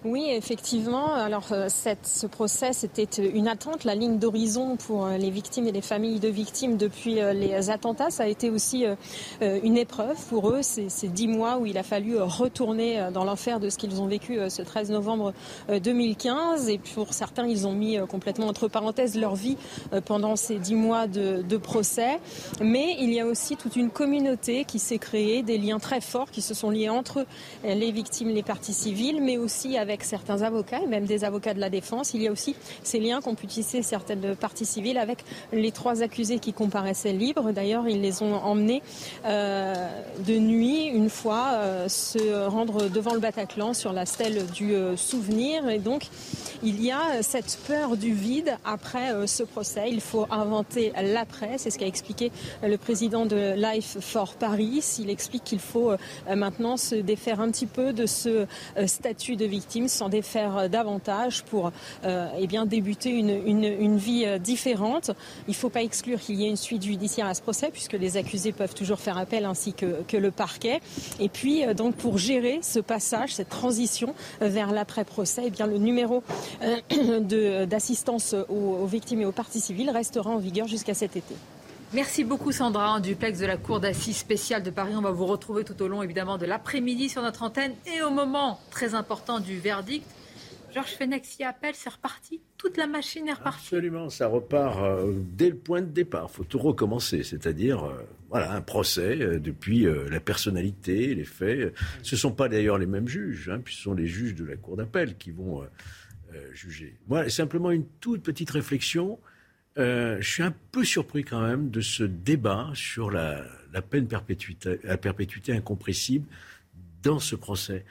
Oui, effectivement. Alors, euh, ce procès, c'était une attente, la ligne d'horizon pour euh, les victimes et les familles de victimes depuis euh, les attentats. Ça a été aussi une épreuve pour eux, ces, dix mois où il a fallu retourner dans l'enfer de ce qu'ils ont vécu ce 13 novembre 2015. Et pour certains, ils ont mis complètement entre parenthèses leur vie pendant ces dix mois de, de procès. Mais il y a aussi toute une communauté qui s'est créée, des liens très forts qui se sont liés entre les victimes, les parties civiles, mais aussi avec certains avocats et même des avocats de la défense. Il y a aussi ces liens qu'ont pu tisser certaines parties civiles avec les trois accusés qui comparaissaient libres. D'ailleurs, ils les ont emmenés euh, de nuit, une fois, euh, se rendre devant le Bataclan sur la stèle du euh, souvenir. Et donc, il y a cette peur du vide après ce procès. Il faut inventer l'après. C'est ce qu'a expliqué le président de Life for Paris. Il explique qu'il faut maintenant se défaire un petit peu de ce statut de victime s'en défaire euh, davantage pour euh, eh bien, débuter une, vie euh, différente. Il ne faut pas exclure qu'il y ait une suite judiciaire à ce procès puisque les accusés peuvent toujours faire appel ainsi que, le parquet. Et puis donc pour gérer ce passage, cette transition vers l'après-procès, eh le numéro d'assistance aux victimes et aux parties civiles restera en vigueur jusqu'à cet été. Merci beaucoup Sandra, en duplex de la Cour d'assises spéciale de Paris. On va vous retrouver tout au long évidemment de l'après-midi sur notre antenne et au moment très important du verdict. Georges Fenech s'y appelle, c'est reparti. Toute la machine est repartie. Absolument, ça repart euh, dès le point de départ. Il faut tout recommencer, c'est-à-dire euh, voilà un procès euh, depuis la personnalité, les faits. Ce ne sont pas d'ailleurs les mêmes juges, hein, puis ce sont les juges de la cour d'appel qui vont juger. Moi, simplement une toute petite réflexion. Euh, je suis un peu surpris quand même de ce débat sur la, peine perpétuité, la perpétuité incompressible dans ce procès.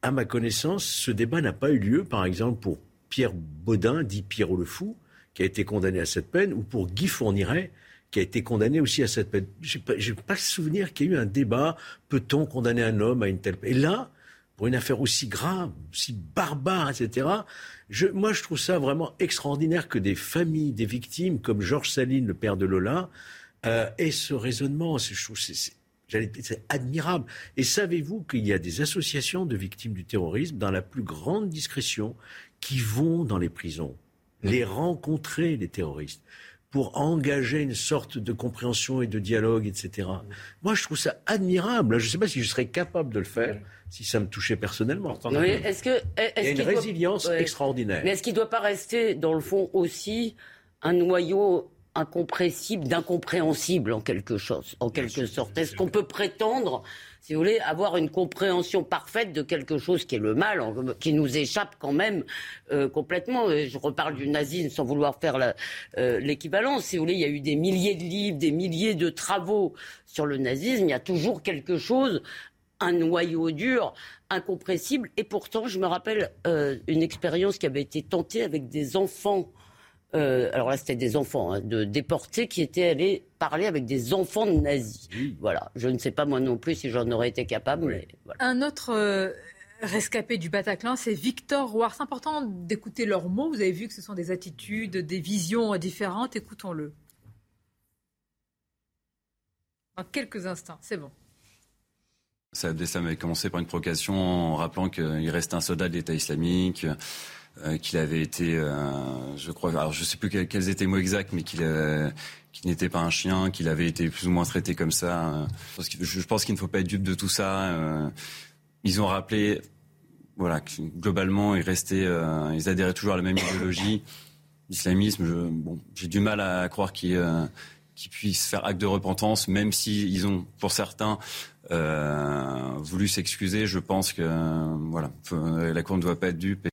À ma connaissance, ce débat n'a pas eu lieu, par exemple, pour Pierre Baudin, dit Pierrot le Fou, qui a été condamné à cette peine, ou pour Guy Fourniret, qui a été condamné aussi à cette peine. Je n'ai pas, le souvenir qu'il y ait eu un débat, peut-on condamner un homme à une telle peine? Et là, pour une affaire aussi grave, aussi barbare, etc., moi, je trouve ça vraiment extraordinaire que des familles, des victimes comme Georges Saline, le père de Lola, euh, aient ce raisonnement. Je trouve c'est admirable. Et savez-vous qu'il y a des associations de victimes du terrorisme dans la plus grande discrétion qui vont dans les prisons, les rencontrer, les terroristes, pour engager une sorte de compréhension et de dialogue, etc. Moi, je trouve ça admirable. Je ne sais pas si je serais capable de le faire si ça me touchait personnellement. est-ce que, Il y a une résilience extraordinaire. Mais est-ce qu'il ne doit pas rester, dans le fond, aussi un noyau incompressible, d'incompréhensible en quelque chose, en quelque sorte Est-ce qu'on peut prétendre, si vous voulez, avoir une compréhension parfaite de quelque chose qui est le mal, qui nous échappe quand même euh, complètement? Je reparle du nazisme sans vouloir faire euh, l'équivalence. si vous voulez, il y a eu des milliers de livres, des milliers de travaux sur le nazisme. Il y a toujours quelque chose un noyau dur, incompressible. Et pourtant, je me rappelle euh, une expérience qui avait été tentée avec des enfants. Euh, alors là, c'était des enfants hein, de déportés qui étaient allés parler avec des enfants de nazis. Voilà. Je ne sais pas moi non plus si j'en aurais été capable. Un autre euh, rescapé du Bataclan, c'est Victor Roy. C'est important d'écouter leurs mots. Vous avez vu que ce sont des attitudes, des visions différentes. Écoutons-le. Dans quelques instants, c'est bon. Ça avait commencé par une provocation en rappelant qu'il reste un soldat de l'État islamique, euh, qu'il avait été, euh, je crois, alors je sais plus quels, étaient les mots exacts, mais qu'il euh, n'était pas un chien, qu'il avait été plus ou moins traité comme ça. je pense qu'il ne faut pas être dupe de tout ça. ils ont rappelé, voilà, que globalement, ils restaient, ils adhéraient toujours à la même idéologie. L'islamisme, j'ai du mal à croire qu'ils puissent faire acte de repentance, même s'ils ont, pour certains, voulu s'excuser. Je pense que voilà, la Cour ne doit pas être dupe.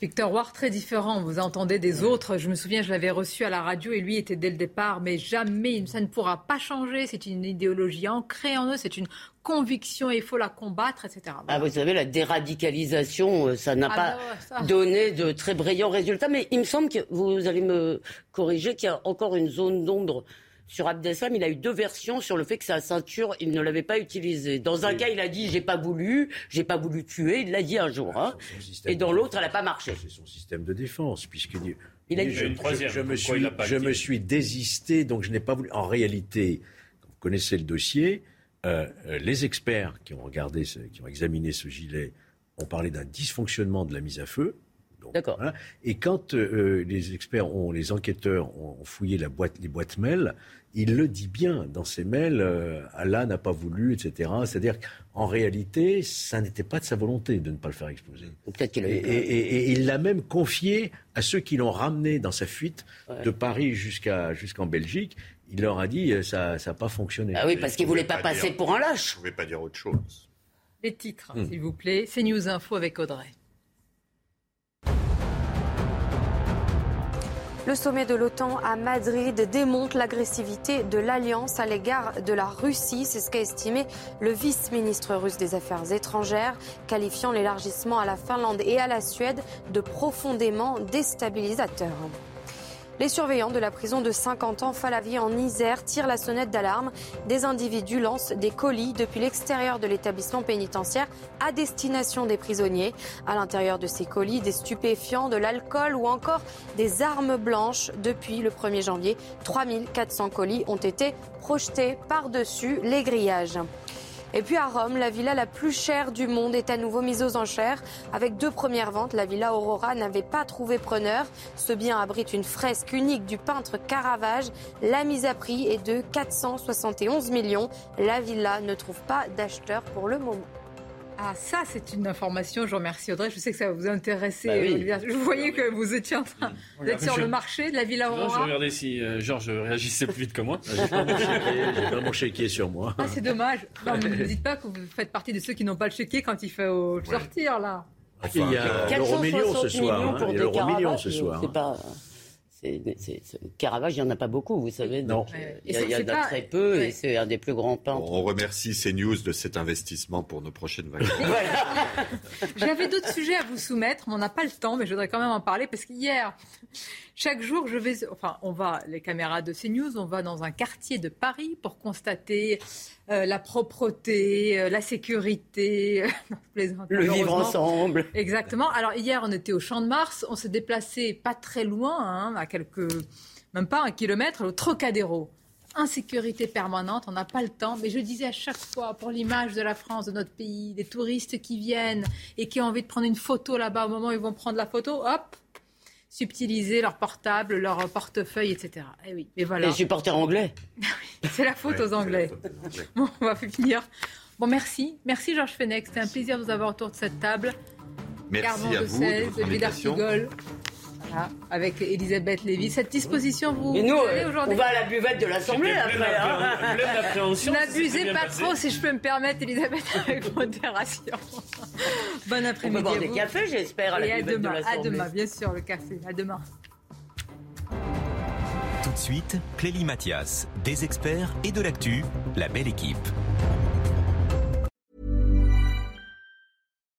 Victor Ward, très différent. Vous entendez des autres. Je me souviens, je l'avais reçu à la radio et lui était dès le départ. Mais jamais, ça ne pourra pas changer. C'est une idéologie ancrée en eux. C'est une conviction. Il faut la combattre, etc. Ah, vous savez, la déradicalisation, euh, ça n'a ah, pas donné de très brillants résultats. Mais il me semble que vous allez me corriger qu'il y a encore une zone d'ombre sur Abdeslam, il a eu deux versions sur le fait que sa ceinture, il ne l'avait pas utilisée. Dans un cas, il a dit j'ai pas voulu, j'ai pas voulu tuer, il l'a dit un jour. Hein. Et dans l'autre, elle n'a pas marché. C'est son système de défense, puisque il a dit, je, une troisième. Je, me suis, je me suis désisté, donc je n'ai pas voulu. En réalité, vous connaissez le dossier, euh, euh, les experts qui ont regardé, qui ont examiné ce gilet, ont parlé d'un dysfonctionnement de la mise à feu. D'accord. Et quand euh, les experts, ont, les enquêteurs ont fouillé la boîte, les boîtes mail, il le dit bien dans ses mails, euh, Allah n'a pas voulu, etc. C'est-à-dire qu'en réalité, ça n'était pas de sa volonté de ne pas le faire exploser. et, il l'a même confié à ceux qui l'ont ramené dans sa fuite de Paris jusqu'à jusqu'en Belgique. Il leur a dit euh, ça n'a pas fonctionné. Ah oui, parce qu'il ne voulait pas, passer pour un lâche. Je ne pouvais pas dire autre chose. Les titres, hmm. s'il vous plaît. C'est News Info avec Audrey. Le sommet de l'OTAN à Madrid démonte l'agressivité de l'Alliance à l'égard de la Russie. C'est ce qu'a estimé le vice-ministre russe des Affaires étrangères, qualifiant l'élargissement à la Finlande et à la Suède de profondément déstabilisateur. Les surveillants de la prison de 50 ans Falavier en Isère tirent la sonnette d'alarme. Des individus lancent des colis depuis l'extérieur de l'établissement pénitentiaire à destination des prisonniers. À l'intérieur de ces colis, des stupéfiants, de l'alcool ou encore des armes blanches. Depuis le 1er janvier, 3400 colis ont été projetés par-dessus les grillages. Et puis à Rome, la villa la plus chère du monde est à nouveau mise aux enchères. Avec deux premières ventes, la villa Aurora n'avait pas trouvé preneur. Ce bien abrite une fresque unique du peintre Caravage. La mise à prix est de 471 millions. La villa ne trouve pas d'acheteur pour le moment. Ah, ça, c'est une information. Je vous remercie, Audrey. Je sais que ça va vous intéresser. Bah je voyais que vous étiez en train d'être sur le marché de la Villa Aurora. je regardais si euh, Georges réagissait plus vite que moi. J'ai pas mon chéquier sur moi. Ah, c'est dommage. Non, ne dites pas que vous faites partie de ceux qui n'ont pas le chéquier quand il fait sortir, là. il y a l'euro million ce soir. Hein. Il y a l'euro million ce soir. C'est pas... Caravage, il n'y en a pas beaucoup, vous savez. Non. il y, en a très peu et c'est un des plus grands peintres. On remercie CNews de cet investissement pour nos prochaines vacances. J'avais d'autres sujets à vous soumettre, mais on n'a pas le temps, mais je voudrais quand même en parler parce qu'hier, chaque jour, je vais, enfin, on va, les caméras de CNews, on va dans un quartier de Paris pour constater euh, la propreté, euh, la sécurité, le vivre ensemble. Exactement. Alors hier, on était au Champ de Mars, on s'est déplacé pas très loin, hein, à quelques, même pas un kilomètre, au Trocadéro insécurité permanente, on n'a pas le temps. Mais je disais à chaque fois, pour l'image de la France, de notre pays, des touristes qui viennent et qui ont envie de prendre une photo là-bas, au moment où ils vont prendre la photo, hop, subtiliser leur portable, leur portefeuille, etc. Eh oui, mais voilà. Les supporters anglais. c'est la faute aux Anglais. Bon, on va finir. Bon, merci. Merci Georges Fenech. C'était un plaisir de vous avoir autour de cette table. Merci à vous. de avec Elisabeth Lévy. Cette disposition, vous, nous, euh, on va à la buvette de l'Assemblée après. Hein. N'abusez pas trop, si je peux me permettre, Elisabeth, avec modération. bon après-midi. On peut boire des cafés, j'espère, à la buvette demain, de l'Assemblée. À demain, bien sûr, le café. À demain. Tout de suite, Clélie Mathias, des experts et de l'actu, la belle équipe.